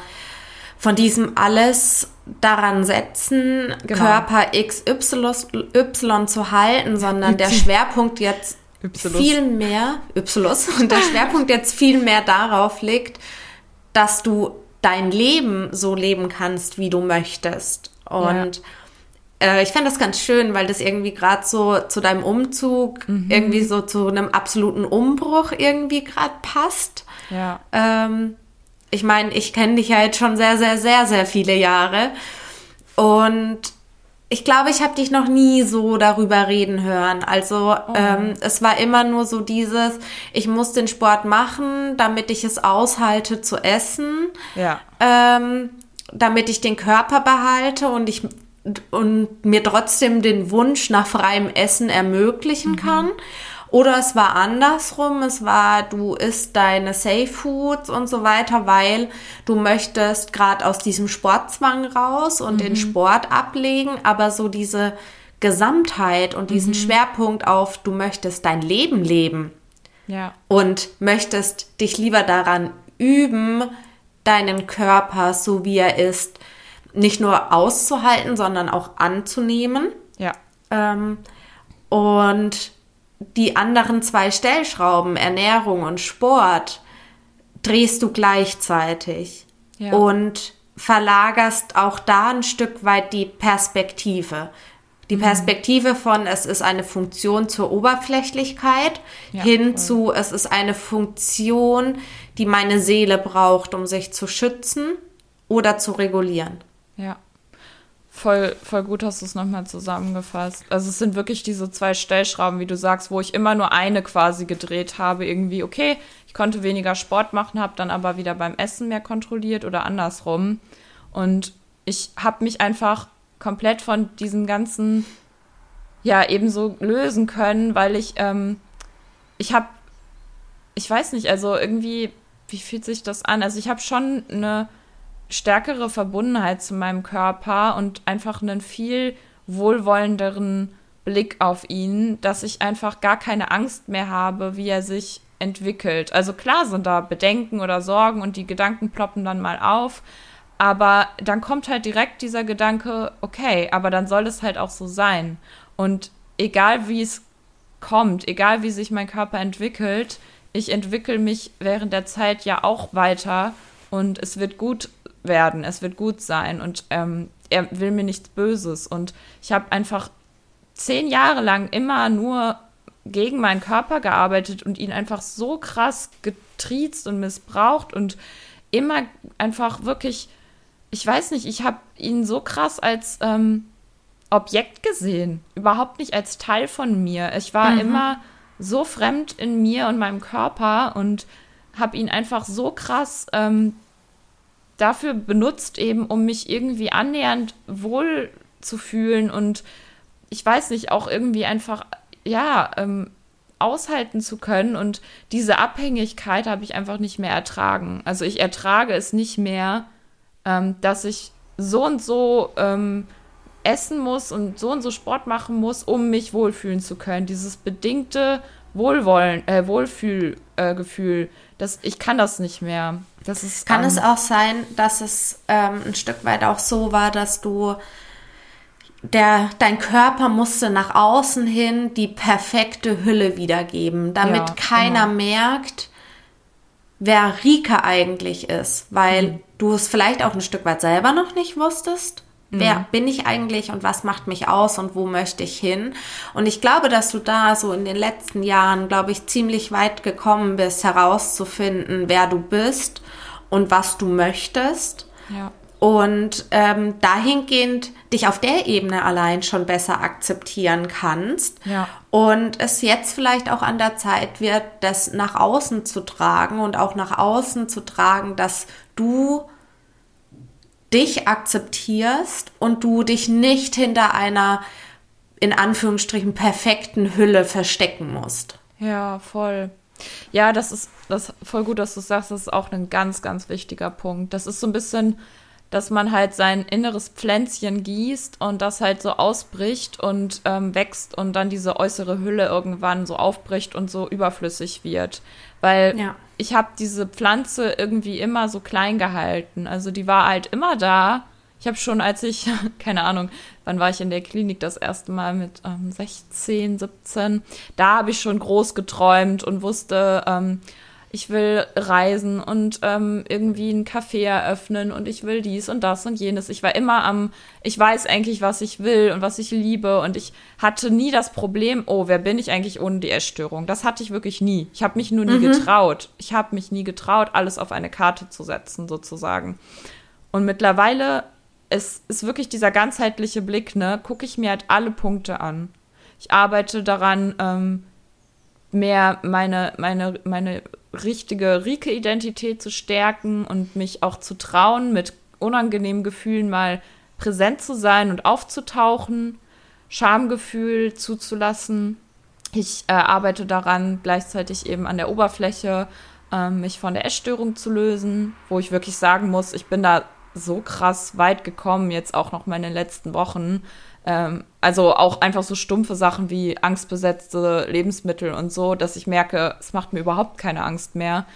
von diesem alles daran setzen, genau. Körper XY zu halten, sondern der Schwerpunkt jetzt Ypsilus. viel mehr, Ypsilus, und der Schwerpunkt jetzt viel mehr darauf liegt, dass du dein Leben so leben kannst, wie du möchtest. Und ja. äh, ich fände das ganz schön, weil das irgendwie gerade so zu deinem Umzug, mhm. irgendwie so zu einem absoluten Umbruch irgendwie gerade passt. Ja. Ähm, ich meine, ich kenne dich ja jetzt schon sehr, sehr, sehr, sehr viele Jahre. Und ich glaube, ich habe dich noch nie so darüber reden hören. Also oh. ähm, es war immer nur so dieses, ich muss den Sport machen, damit ich es aushalte zu essen, ja. ähm, damit ich den Körper behalte und ich und mir trotzdem den Wunsch nach freiem Essen ermöglichen mhm. kann. Oder es war andersrum, es war, du isst deine Safe Foods und so weiter, weil du möchtest gerade aus diesem Sportzwang raus und mhm. den Sport ablegen, aber so diese Gesamtheit und diesen mhm. Schwerpunkt auf, du möchtest dein Leben leben. Ja. Und möchtest dich lieber daran üben, deinen Körper, so wie er ist, nicht nur auszuhalten, sondern auch anzunehmen. Ja. Ähm, und die anderen zwei Stellschrauben, Ernährung und Sport, drehst du gleichzeitig. Ja. Und verlagerst auch da ein Stück weit die Perspektive. Die mhm. Perspektive von, es ist eine Funktion zur Oberflächlichkeit, ja, hin voll. zu, es ist eine Funktion, die meine Seele braucht, um sich zu schützen oder zu regulieren. Ja. Voll, voll gut hast du es nochmal zusammengefasst. Also es sind wirklich diese zwei Stellschrauben, wie du sagst, wo ich immer nur eine quasi gedreht habe. Irgendwie, okay, ich konnte weniger Sport machen, habe dann aber wieder beim Essen mehr kontrolliert oder andersrum. Und ich habe mich einfach komplett von diesem ganzen, ja, ebenso lösen können, weil ich, ähm, ich habe, ich weiß nicht, also irgendwie, wie fühlt sich das an? Also ich habe schon eine stärkere Verbundenheit zu meinem Körper und einfach einen viel wohlwollenderen Blick auf ihn, dass ich einfach gar keine Angst mehr habe, wie er sich entwickelt. Also klar sind da Bedenken oder Sorgen und die Gedanken ploppen dann mal auf, aber dann kommt halt direkt dieser Gedanke, okay, aber dann soll es halt auch so sein. Und egal wie es kommt, egal wie sich mein Körper entwickelt, ich entwickle mich während der Zeit ja auch weiter und es wird gut werden, es wird gut sein und ähm, er will mir nichts Böses. Und ich habe einfach zehn Jahre lang immer nur gegen meinen Körper gearbeitet und ihn einfach so krass getriezt und missbraucht und immer einfach wirklich, ich weiß nicht, ich habe ihn so krass als ähm, Objekt gesehen, überhaupt nicht als Teil von mir. Ich war mhm. immer so fremd in mir und meinem Körper und habe ihn einfach so krass ähm, dafür benutzt, eben um mich irgendwie annähernd wohl zu fühlen und ich weiß nicht, auch irgendwie einfach, ja, ähm, aushalten zu können. Und diese Abhängigkeit habe ich einfach nicht mehr ertragen. Also ich ertrage es nicht mehr, ähm, dass ich so und so ähm, essen muss und so und so Sport machen muss, um mich wohlfühlen zu können. Dieses bedingte Wohlwollen, äh, Wohlfühlgefühl, äh, das, ich kann das nicht mehr. Das ist, kann ähm, es auch sein, dass es ähm, ein Stück weit auch so war, dass du der, dein Körper musste nach außen hin die perfekte Hülle wiedergeben, damit ja, keiner genau. merkt, wer Rika eigentlich ist, weil mhm. du es vielleicht auch ein Stück weit selber noch nicht wusstest. Wer mhm. bin ich eigentlich und was macht mich aus und wo möchte ich hin? Und ich glaube, dass du da so in den letzten Jahren, glaube ich, ziemlich weit gekommen bist, herauszufinden, wer du bist und was du möchtest. Ja. Und ähm, dahingehend dich auf der Ebene allein schon besser akzeptieren kannst. Ja. Und es jetzt vielleicht auch an der Zeit wird, das nach außen zu tragen und auch nach außen zu tragen, dass du dich akzeptierst und du dich nicht hinter einer in Anführungsstrichen perfekten Hülle verstecken musst. Ja, voll. Ja, das ist das voll gut, dass du sagst, das ist auch ein ganz, ganz wichtiger Punkt. Das ist so ein bisschen, dass man halt sein inneres Pflänzchen gießt und das halt so ausbricht und ähm, wächst und dann diese äußere Hülle irgendwann so aufbricht und so überflüssig wird. Weil ja ich habe diese Pflanze irgendwie immer so klein gehalten. Also die war halt immer da. Ich habe schon, als ich, keine Ahnung, wann war ich in der Klinik das erste Mal mit ähm, 16, 17, da habe ich schon groß geträumt und wusste, ähm, ich will reisen und ähm, irgendwie ein Café eröffnen und ich will dies und das und jenes. Ich war immer am, ich weiß eigentlich, was ich will und was ich liebe und ich hatte nie das Problem, oh, wer bin ich eigentlich ohne die Essstörung? Das hatte ich wirklich nie. Ich habe mich nur nie mhm. getraut. Ich habe mich nie getraut, alles auf eine Karte zu setzen, sozusagen. Und mittlerweile ist, ist wirklich dieser ganzheitliche Blick, ne, gucke ich mir halt alle Punkte an. Ich arbeite daran, ähm, mehr meine, meine, meine richtige Rike-Identität zu stärken und mich auch zu trauen, mit unangenehmen Gefühlen mal präsent zu sein und aufzutauchen, Schamgefühl zuzulassen. Ich äh, arbeite daran, gleichzeitig eben an der Oberfläche, äh, mich von der Essstörung zu lösen, wo ich wirklich sagen muss, ich bin da so krass weit gekommen, jetzt auch noch mal in den letzten Wochen. Ähm, also auch einfach so stumpfe Sachen wie angstbesetzte Lebensmittel und so, dass ich merke, es macht mir überhaupt keine Angst mehr.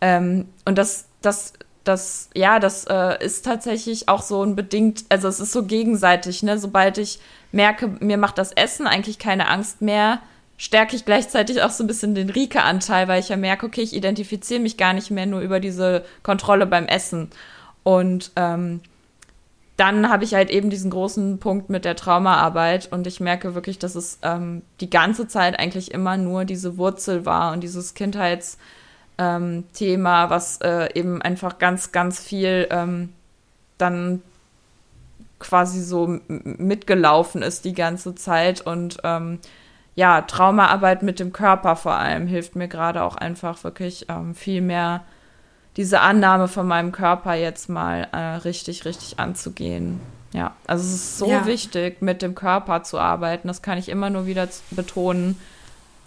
Ähm, und das, das, das, ja, das äh, ist tatsächlich auch so ein bedingt, also es ist so gegenseitig, ne? Sobald ich merke, mir macht das Essen eigentlich keine Angst mehr, stärke ich gleichzeitig auch so ein bisschen den Rike-Anteil, weil ich ja merke, okay, ich identifiziere mich gar nicht mehr nur über diese Kontrolle beim Essen. Und ähm, dann habe ich halt eben diesen großen Punkt mit der Traumaarbeit und ich merke wirklich, dass es ähm, die ganze Zeit eigentlich immer nur diese Wurzel war und dieses Kindheitsthema, ähm, was äh, eben einfach ganz, ganz viel ähm, dann quasi so mitgelaufen ist die ganze Zeit und ähm, ja, Traumaarbeit mit dem Körper vor allem hilft mir gerade auch einfach wirklich ähm, viel mehr diese Annahme von meinem Körper jetzt mal äh, richtig, richtig anzugehen. Ja, also es ist so ja. wichtig, mit dem Körper zu arbeiten. Das kann ich immer nur wieder betonen.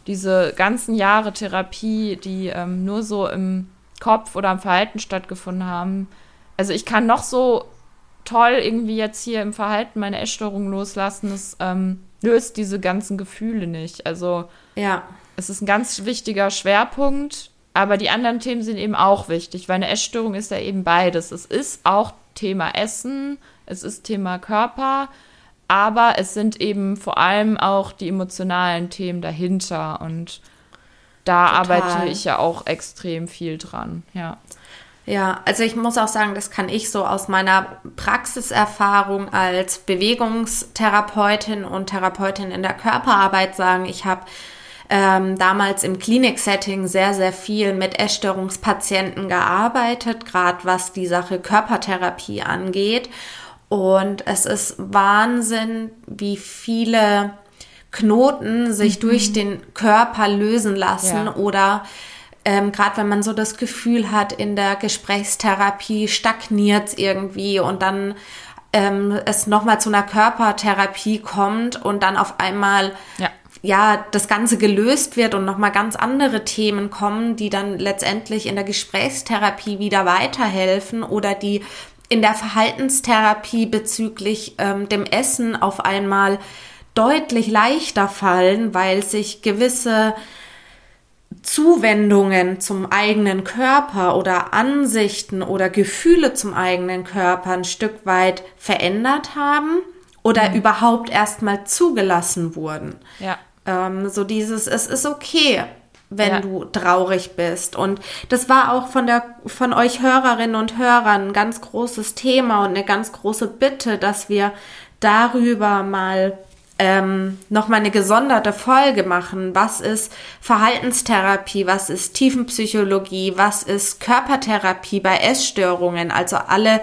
Diese ganzen Jahre Therapie, die ähm, nur so im Kopf oder im Verhalten stattgefunden haben. Also ich kann noch so toll irgendwie jetzt hier im Verhalten meine Essstörung loslassen. Das ähm, löst diese ganzen Gefühle nicht. Also ja. es ist ein ganz wichtiger Schwerpunkt aber die anderen Themen sind eben auch wichtig, weil eine Essstörung ist ja eben beides. Es ist auch Thema Essen, es ist Thema Körper, aber es sind eben vor allem auch die emotionalen Themen dahinter und da Total. arbeite ich ja auch extrem viel dran, ja. Ja, also ich muss auch sagen, das kann ich so aus meiner Praxiserfahrung als Bewegungstherapeutin und Therapeutin in der Körperarbeit sagen. Ich habe ähm, damals im Klinik-Setting sehr, sehr viel mit Essstörungspatienten gearbeitet, gerade was die Sache Körpertherapie angeht. Und es ist Wahnsinn, wie viele Knoten sich mhm. durch den Körper lösen lassen ja. oder ähm, gerade wenn man so das Gefühl hat, in der Gesprächstherapie stagniert es irgendwie und dann ähm, es nochmal zu einer Körpertherapie kommt und dann auf einmal ja ja, das Ganze gelöst wird und nochmal ganz andere Themen kommen, die dann letztendlich in der Gesprächstherapie wieder weiterhelfen oder die in der Verhaltenstherapie bezüglich ähm, dem Essen auf einmal deutlich leichter fallen, weil sich gewisse Zuwendungen zum eigenen Körper oder Ansichten oder Gefühle zum eigenen Körper ein Stück weit verändert haben oder mhm. überhaupt erstmal zugelassen wurden. Ja. Ähm, so dieses, es ist okay, wenn ja. du traurig bist. Und das war auch von der, von euch Hörerinnen und Hörern ein ganz großes Thema und eine ganz große Bitte, dass wir darüber mal ähm, nochmal eine gesonderte Folge machen. Was ist Verhaltenstherapie? Was ist Tiefenpsychologie? Was ist Körpertherapie bei Essstörungen? Also alle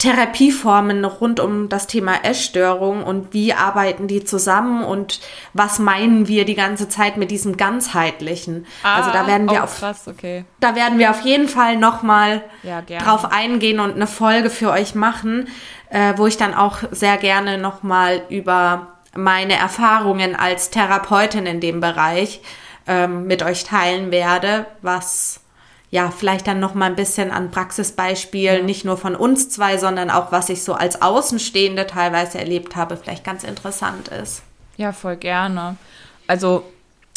Therapieformen rund um das Thema Essstörung und wie arbeiten die zusammen und was meinen wir die ganze Zeit mit diesem ganzheitlichen. Ah, also da werden wir oh, auf krass, okay. da werden wir auf jeden Fall noch mal ja, drauf eingehen und eine Folge für euch machen, äh, wo ich dann auch sehr gerne noch mal über meine Erfahrungen als Therapeutin in dem Bereich ähm, mit euch teilen werde, was ja, vielleicht dann noch mal ein bisschen an Praxisbeispielen, ja. nicht nur von uns zwei, sondern auch was ich so als Außenstehende teilweise erlebt habe, vielleicht ganz interessant ist. Ja, voll gerne. Also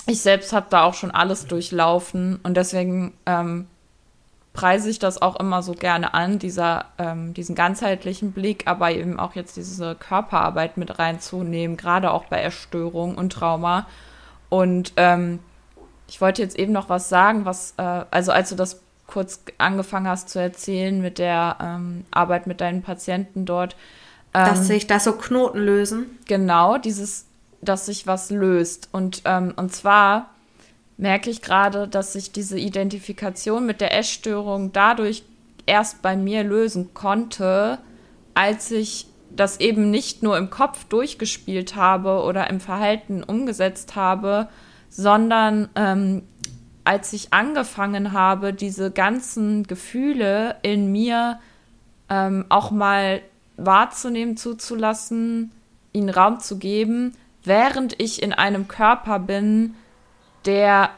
ich selbst habe da auch schon alles durchlaufen und deswegen ähm, preise ich das auch immer so gerne an, dieser, ähm, diesen ganzheitlichen Blick, aber eben auch jetzt diese Körperarbeit mit reinzunehmen, gerade auch bei Erstörung und Trauma. Und ähm, ich wollte jetzt eben noch was sagen, was, äh, also als du das kurz angefangen hast zu erzählen mit der ähm, Arbeit mit deinen Patienten dort. Ähm, dass sich da so Knoten lösen. Genau, dieses, dass sich was löst. Und, ähm, und zwar merke ich gerade, dass sich diese Identifikation mit der Essstörung dadurch erst bei mir lösen konnte, als ich das eben nicht nur im Kopf durchgespielt habe oder im Verhalten umgesetzt habe, sondern ähm, als ich angefangen habe, diese ganzen Gefühle in mir ähm, auch mal wahrzunehmen, zuzulassen, ihnen Raum zu geben, während ich in einem Körper bin, der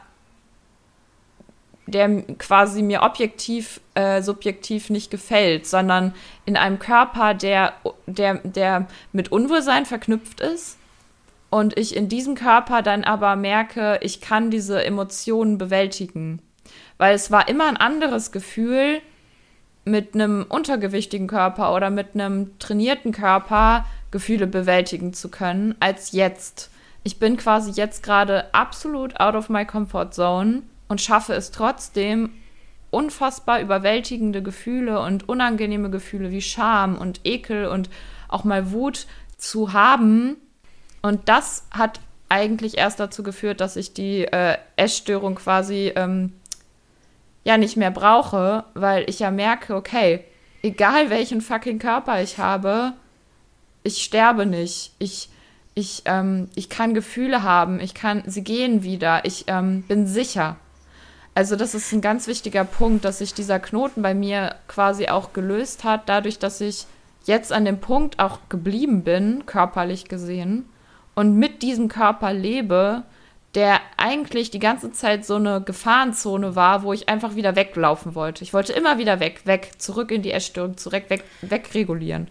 der quasi mir objektiv, äh, subjektiv nicht gefällt, sondern in einem Körper, der, der, der mit Unwohlsein verknüpft ist. Und ich in diesem Körper dann aber merke, ich kann diese Emotionen bewältigen. Weil es war immer ein anderes Gefühl, mit einem untergewichtigen Körper oder mit einem trainierten Körper Gefühle bewältigen zu können, als jetzt. Ich bin quasi jetzt gerade absolut out of my comfort zone und schaffe es trotzdem, unfassbar überwältigende Gefühle und unangenehme Gefühle wie Scham und Ekel und auch mal Wut zu haben. Und das hat eigentlich erst dazu geführt, dass ich die äh, Essstörung quasi ähm, ja nicht mehr brauche, weil ich ja merke, okay, egal welchen fucking Körper ich habe, ich sterbe nicht. Ich, ich, ähm, ich kann Gefühle haben, ich kann, sie gehen wieder, ich ähm, bin sicher. Also das ist ein ganz wichtiger Punkt, dass sich dieser Knoten bei mir quasi auch gelöst hat, dadurch, dass ich jetzt an dem Punkt auch geblieben bin, körperlich gesehen, und mit diesem Körper lebe, der eigentlich die ganze Zeit so eine Gefahrenzone war, wo ich einfach wieder weglaufen wollte. Ich wollte immer wieder weg, weg, zurück in die Essstörung, zurück, weg, wegregulieren.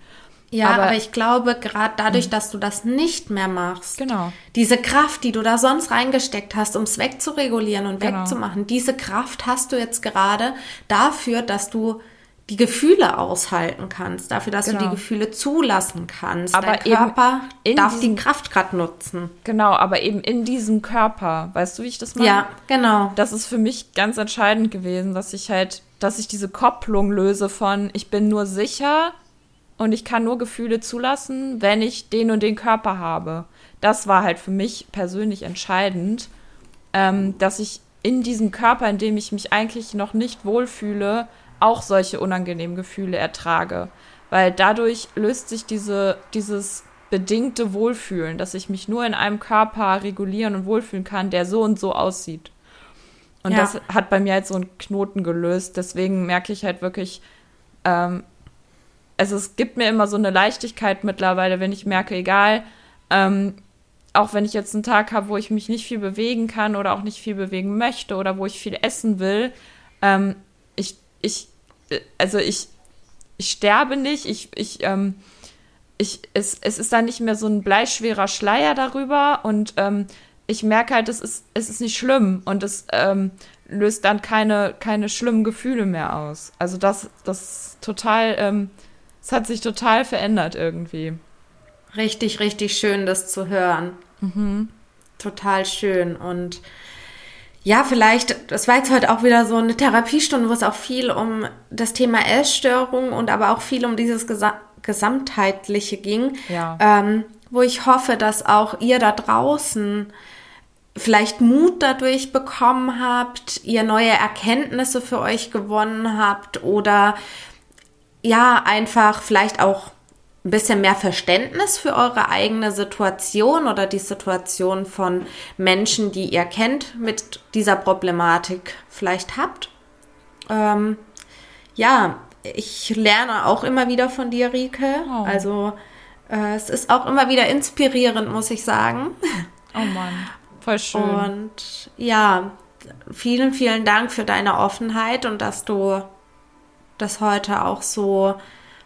Ja, aber, aber ich glaube, gerade dadurch, dass du das nicht mehr machst, genau. diese Kraft, die du da sonst reingesteckt hast, um es wegzuregulieren und genau. wegzumachen, diese Kraft hast du jetzt gerade dafür, dass du die Gefühle aushalten kannst, dafür, dass genau. du die genau. Gefühle zulassen kannst. Aber Dein Körper darf diesem, die Kraft gerade nutzen. Genau, aber eben in diesem Körper. Weißt du, wie ich das meine? Ja, genau. Das ist für mich ganz entscheidend gewesen, dass ich halt, dass ich diese Kopplung löse von, ich bin nur sicher, und ich kann nur Gefühle zulassen, wenn ich den und den Körper habe. Das war halt für mich persönlich entscheidend, ähm, dass ich in diesem Körper, in dem ich mich eigentlich noch nicht wohlfühle, auch solche unangenehmen Gefühle ertrage. Weil dadurch löst sich diese, dieses bedingte Wohlfühlen, dass ich mich nur in einem Körper regulieren und wohlfühlen kann, der so und so aussieht. Und ja. das hat bei mir halt so einen Knoten gelöst. Deswegen merke ich halt wirklich, ähm, also es gibt mir immer so eine Leichtigkeit mittlerweile, wenn ich merke, egal, ähm, auch wenn ich jetzt einen Tag habe, wo ich mich nicht viel bewegen kann oder auch nicht viel bewegen möchte oder wo ich viel essen will, ähm, ich, ich, also ich, ich sterbe nicht, ich, ich, ähm, ich, es, es ist dann nicht mehr so ein bleischwerer Schleier darüber und ähm, ich merke halt, es ist, es ist nicht schlimm und es ähm, löst dann keine, keine schlimmen Gefühle mehr aus. Also das, das total, ähm, es hat sich total verändert irgendwie. Richtig, richtig schön, das zu hören. Mhm. Total schön. Und ja, vielleicht, das war jetzt heute auch wieder so eine Therapiestunde, wo es auch viel um das Thema Essstörung und aber auch viel um dieses Gesa Gesamtheitliche ging. Ja. Ähm, wo ich hoffe, dass auch ihr da draußen vielleicht Mut dadurch bekommen habt, ihr neue Erkenntnisse für euch gewonnen habt oder ja, einfach vielleicht auch ein bisschen mehr Verständnis für eure eigene Situation oder die Situation von Menschen, die ihr kennt, mit dieser Problematik vielleicht habt. Ähm, ja, ich lerne auch immer wieder von dir, Rike. Oh. Also äh, es ist auch immer wieder inspirierend, muss ich sagen. Oh Mann, voll schön. Und ja, vielen, vielen Dank für deine Offenheit und dass du das heute auch so,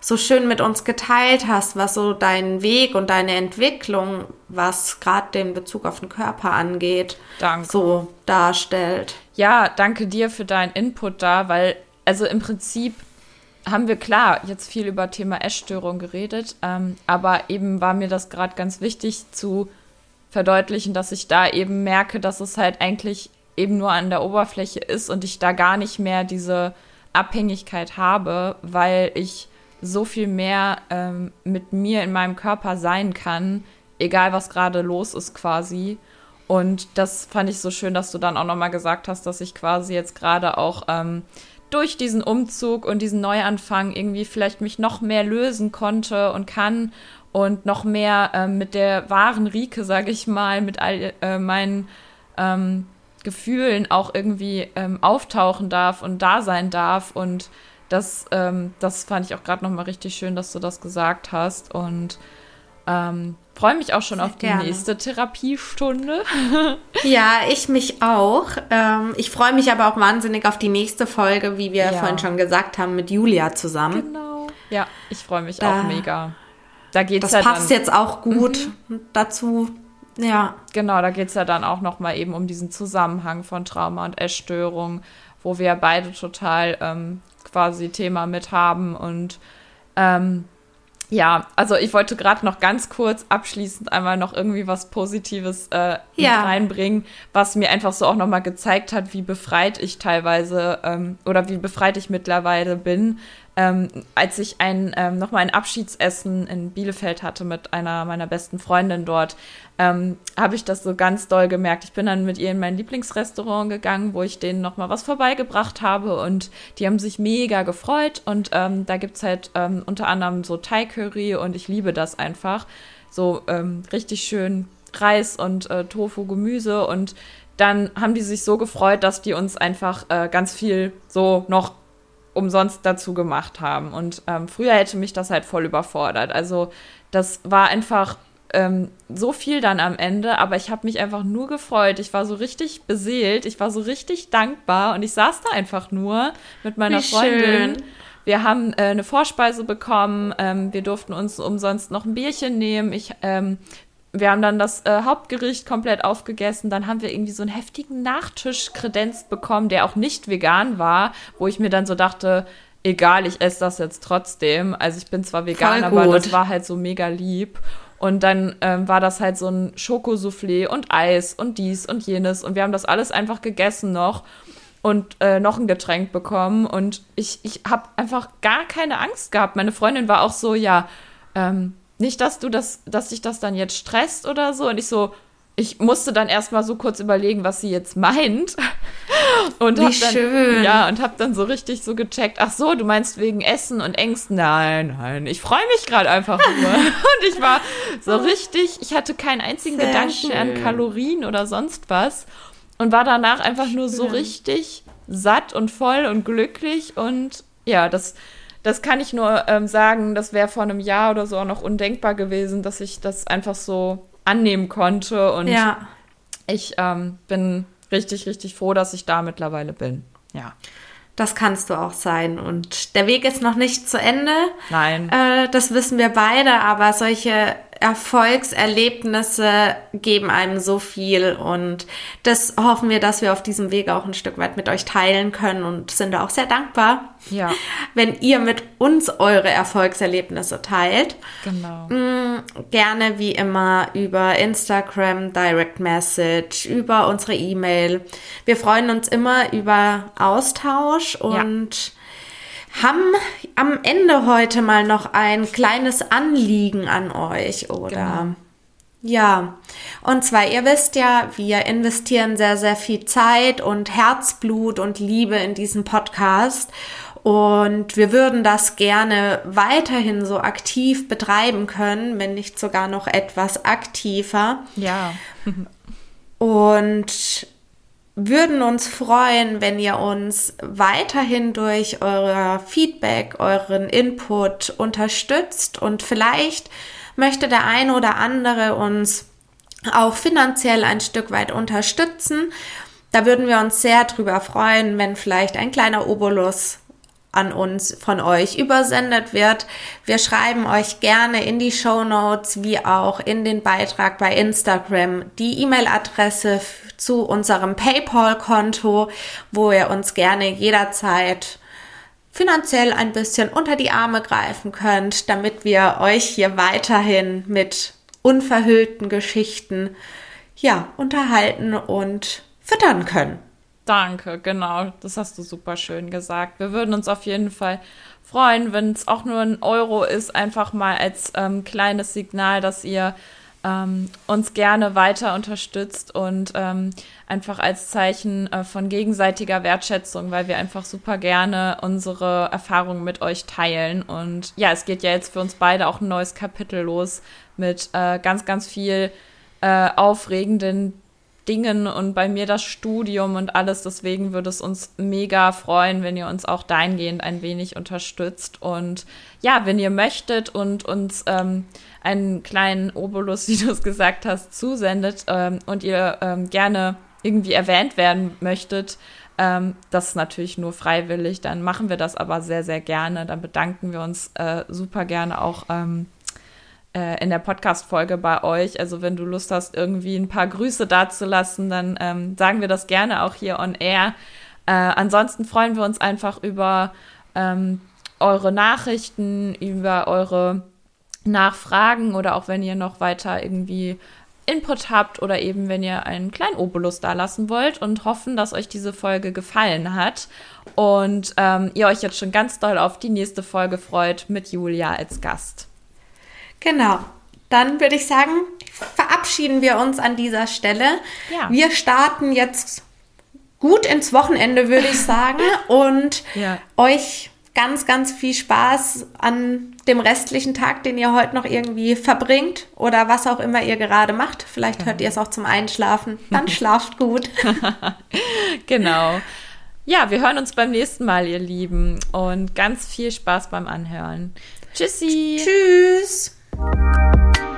so schön mit uns geteilt hast, was so deinen Weg und deine Entwicklung, was gerade den Bezug auf den Körper angeht, danke. so darstellt. Ja, danke dir für deinen Input da, weil, also im Prinzip haben wir klar jetzt viel über Thema Essstörung geredet, ähm, aber eben war mir das gerade ganz wichtig zu verdeutlichen, dass ich da eben merke, dass es halt eigentlich eben nur an der Oberfläche ist und ich da gar nicht mehr diese Abhängigkeit habe, weil ich so viel mehr ähm, mit mir in meinem Körper sein kann, egal was gerade los ist quasi. Und das fand ich so schön, dass du dann auch nochmal gesagt hast, dass ich quasi jetzt gerade auch ähm, durch diesen Umzug und diesen Neuanfang irgendwie vielleicht mich noch mehr lösen konnte und kann und noch mehr ähm, mit der wahren Rike, sage ich mal, mit all äh, meinen ähm, Gefühlen auch irgendwie ähm, auftauchen darf und da sein darf. Und das, ähm, das fand ich auch gerade nochmal richtig schön, dass du das gesagt hast. Und ähm, freue mich auch schon Sehr auf die gerne. nächste Therapiestunde. ja, ich mich auch. Ähm, ich freue mich aber auch wahnsinnig auf die nächste Folge, wie wir ja. vorhin schon gesagt haben, mit Julia zusammen. Genau. Ja, ich freue mich da, auch mega. Da geht's das ja passt dann, jetzt auch gut mhm. dazu. Ja. Genau, da geht es ja dann auch nochmal eben um diesen Zusammenhang von Trauma und Essstörung, wo wir beide total ähm, quasi Thema mit haben und ähm, ja, also ich wollte gerade noch ganz kurz abschließend einmal noch irgendwie was Positives äh, ja. reinbringen, was mir einfach so auch nochmal gezeigt hat, wie befreit ich teilweise ähm, oder wie befreit ich mittlerweile bin, ähm, als ich ein, ähm, nochmal ein Abschiedsessen in Bielefeld hatte mit einer meiner besten Freundinnen dort, ähm, habe ich das so ganz doll gemerkt. Ich bin dann mit ihr in mein Lieblingsrestaurant gegangen, wo ich denen nochmal was vorbeigebracht habe und die haben sich mega gefreut und ähm, da gibt es halt ähm, unter anderem so Thai-Curry und ich liebe das einfach. So ähm, richtig schön Reis und äh, Tofu, Gemüse und dann haben die sich so gefreut, dass die uns einfach äh, ganz viel so noch umsonst dazu gemacht haben. Und ähm, früher hätte mich das halt voll überfordert. Also das war einfach ähm, so viel dann am Ende, aber ich habe mich einfach nur gefreut. Ich war so richtig beseelt, ich war so richtig dankbar und ich saß da einfach nur mit meiner Wie Freundin. Schön. Wir haben äh, eine Vorspeise bekommen, ähm, wir durften uns umsonst noch ein Bierchen nehmen. Ich ähm, wir haben dann das äh, Hauptgericht komplett aufgegessen. Dann haben wir irgendwie so einen heftigen Nachtisch kredenzt bekommen, der auch nicht vegan war, wo ich mir dann so dachte, egal, ich esse das jetzt trotzdem. Also ich bin zwar vegan, aber das war halt so mega lieb. Und dann ähm, war das halt so ein Schokosoufflé und Eis und dies und jenes. Und wir haben das alles einfach gegessen noch und äh, noch ein Getränk bekommen. Und ich, ich habe einfach gar keine Angst gehabt. Meine Freundin war auch so, ja, ähm, nicht, dass du das, dass dich das dann jetzt stresst oder so. Und ich so, ich musste dann erstmal so kurz überlegen, was sie jetzt meint. Und Wie hab dann, schön. Ja, und hab dann so richtig so gecheckt, ach so, du meinst wegen Essen und Ängsten. Nein, nein, ich freue mich gerade einfach nur. und ich war so richtig, ich hatte keinen einzigen Sehr Gedanken schön. an Kalorien oder sonst was. Und war danach einfach schön. nur so richtig satt und voll und glücklich. Und ja, das, das kann ich nur ähm, sagen, das wäre vor einem Jahr oder so auch noch undenkbar gewesen, dass ich das einfach so annehmen konnte. Und ja. ich ähm, bin richtig, richtig froh, dass ich da mittlerweile bin. Ja. Das kannst du auch sein. Und der Weg ist noch nicht zu Ende. Nein. Äh, das wissen wir beide, aber solche Erfolgserlebnisse geben einem so viel und das hoffen wir, dass wir auf diesem Weg auch ein Stück weit mit euch teilen können und sind auch sehr dankbar, ja. wenn ihr mit uns eure Erfolgserlebnisse teilt. Genau. Mm, gerne wie immer über Instagram, Direct Message, über unsere E-Mail. Wir freuen uns immer über Austausch und ja haben am Ende heute mal noch ein kleines Anliegen an euch, oder? Genau. Ja, und zwar, ihr wisst ja, wir investieren sehr, sehr viel Zeit und Herzblut und Liebe in diesen Podcast. Und wir würden das gerne weiterhin so aktiv betreiben können, wenn nicht sogar noch etwas aktiver. Ja. und würden uns freuen, wenn ihr uns weiterhin durch euer Feedback, euren Input unterstützt und vielleicht möchte der eine oder andere uns auch finanziell ein Stück weit unterstützen. Da würden wir uns sehr drüber freuen, wenn vielleicht ein kleiner Obolus an uns von euch übersendet wird. Wir schreiben euch gerne in die Show Notes wie auch in den Beitrag bei Instagram die E-Mail-Adresse zu unserem PayPal-Konto, wo ihr uns gerne jederzeit finanziell ein bisschen unter die Arme greifen könnt, damit wir euch hier weiterhin mit unverhüllten Geschichten ja unterhalten und füttern können. Danke, genau. Das hast du super schön gesagt. Wir würden uns auf jeden Fall freuen, wenn es auch nur ein Euro ist, einfach mal als ähm, kleines Signal, dass ihr ähm, uns gerne weiter unterstützt und ähm, einfach als Zeichen äh, von gegenseitiger Wertschätzung, weil wir einfach super gerne unsere Erfahrungen mit euch teilen. Und ja, es geht ja jetzt für uns beide auch ein neues Kapitel los mit äh, ganz, ganz viel äh, aufregenden Dingen und bei mir das Studium und alles. Deswegen würde es uns mega freuen, wenn ihr uns auch dahingehend ein wenig unterstützt. Und ja, wenn ihr möchtet und uns ähm, einen kleinen Obolus, wie du es gesagt hast, zusendet ähm, und ihr ähm, gerne irgendwie erwähnt werden möchtet, ähm, das ist natürlich nur freiwillig. Dann machen wir das aber sehr, sehr gerne. Dann bedanken wir uns äh, super gerne auch ähm, äh, in der Podcast-Folge bei euch. Also wenn du Lust hast, irgendwie ein paar Grüße dazulassen, dann ähm, sagen wir das gerne auch hier on air. Äh, ansonsten freuen wir uns einfach über ähm, eure Nachrichten, über eure Nachfragen oder auch wenn ihr noch weiter irgendwie Input habt oder eben wenn ihr einen kleinen Obolus da lassen wollt und hoffen, dass euch diese Folge gefallen hat und ähm, ihr euch jetzt schon ganz doll auf die nächste Folge freut mit Julia als Gast. Genau. Dann würde ich sagen, verabschieden wir uns an dieser Stelle. Ja. Wir starten jetzt gut ins Wochenende, würde ich sagen. Und Ja. euch ganz, ganz viel Spaß an dem restlichen Tag, den ihr heute noch irgendwie verbringt oder was auch immer ihr gerade macht. Vielleicht hört ihr es auch zum Einschlafen. Dann schlaft gut. Genau. Ja, wir hören uns beim nächsten Mal, ihr Lieben. Und ganz viel Spaß beim Anhören. Tschüssi. Tschüss. Thank you.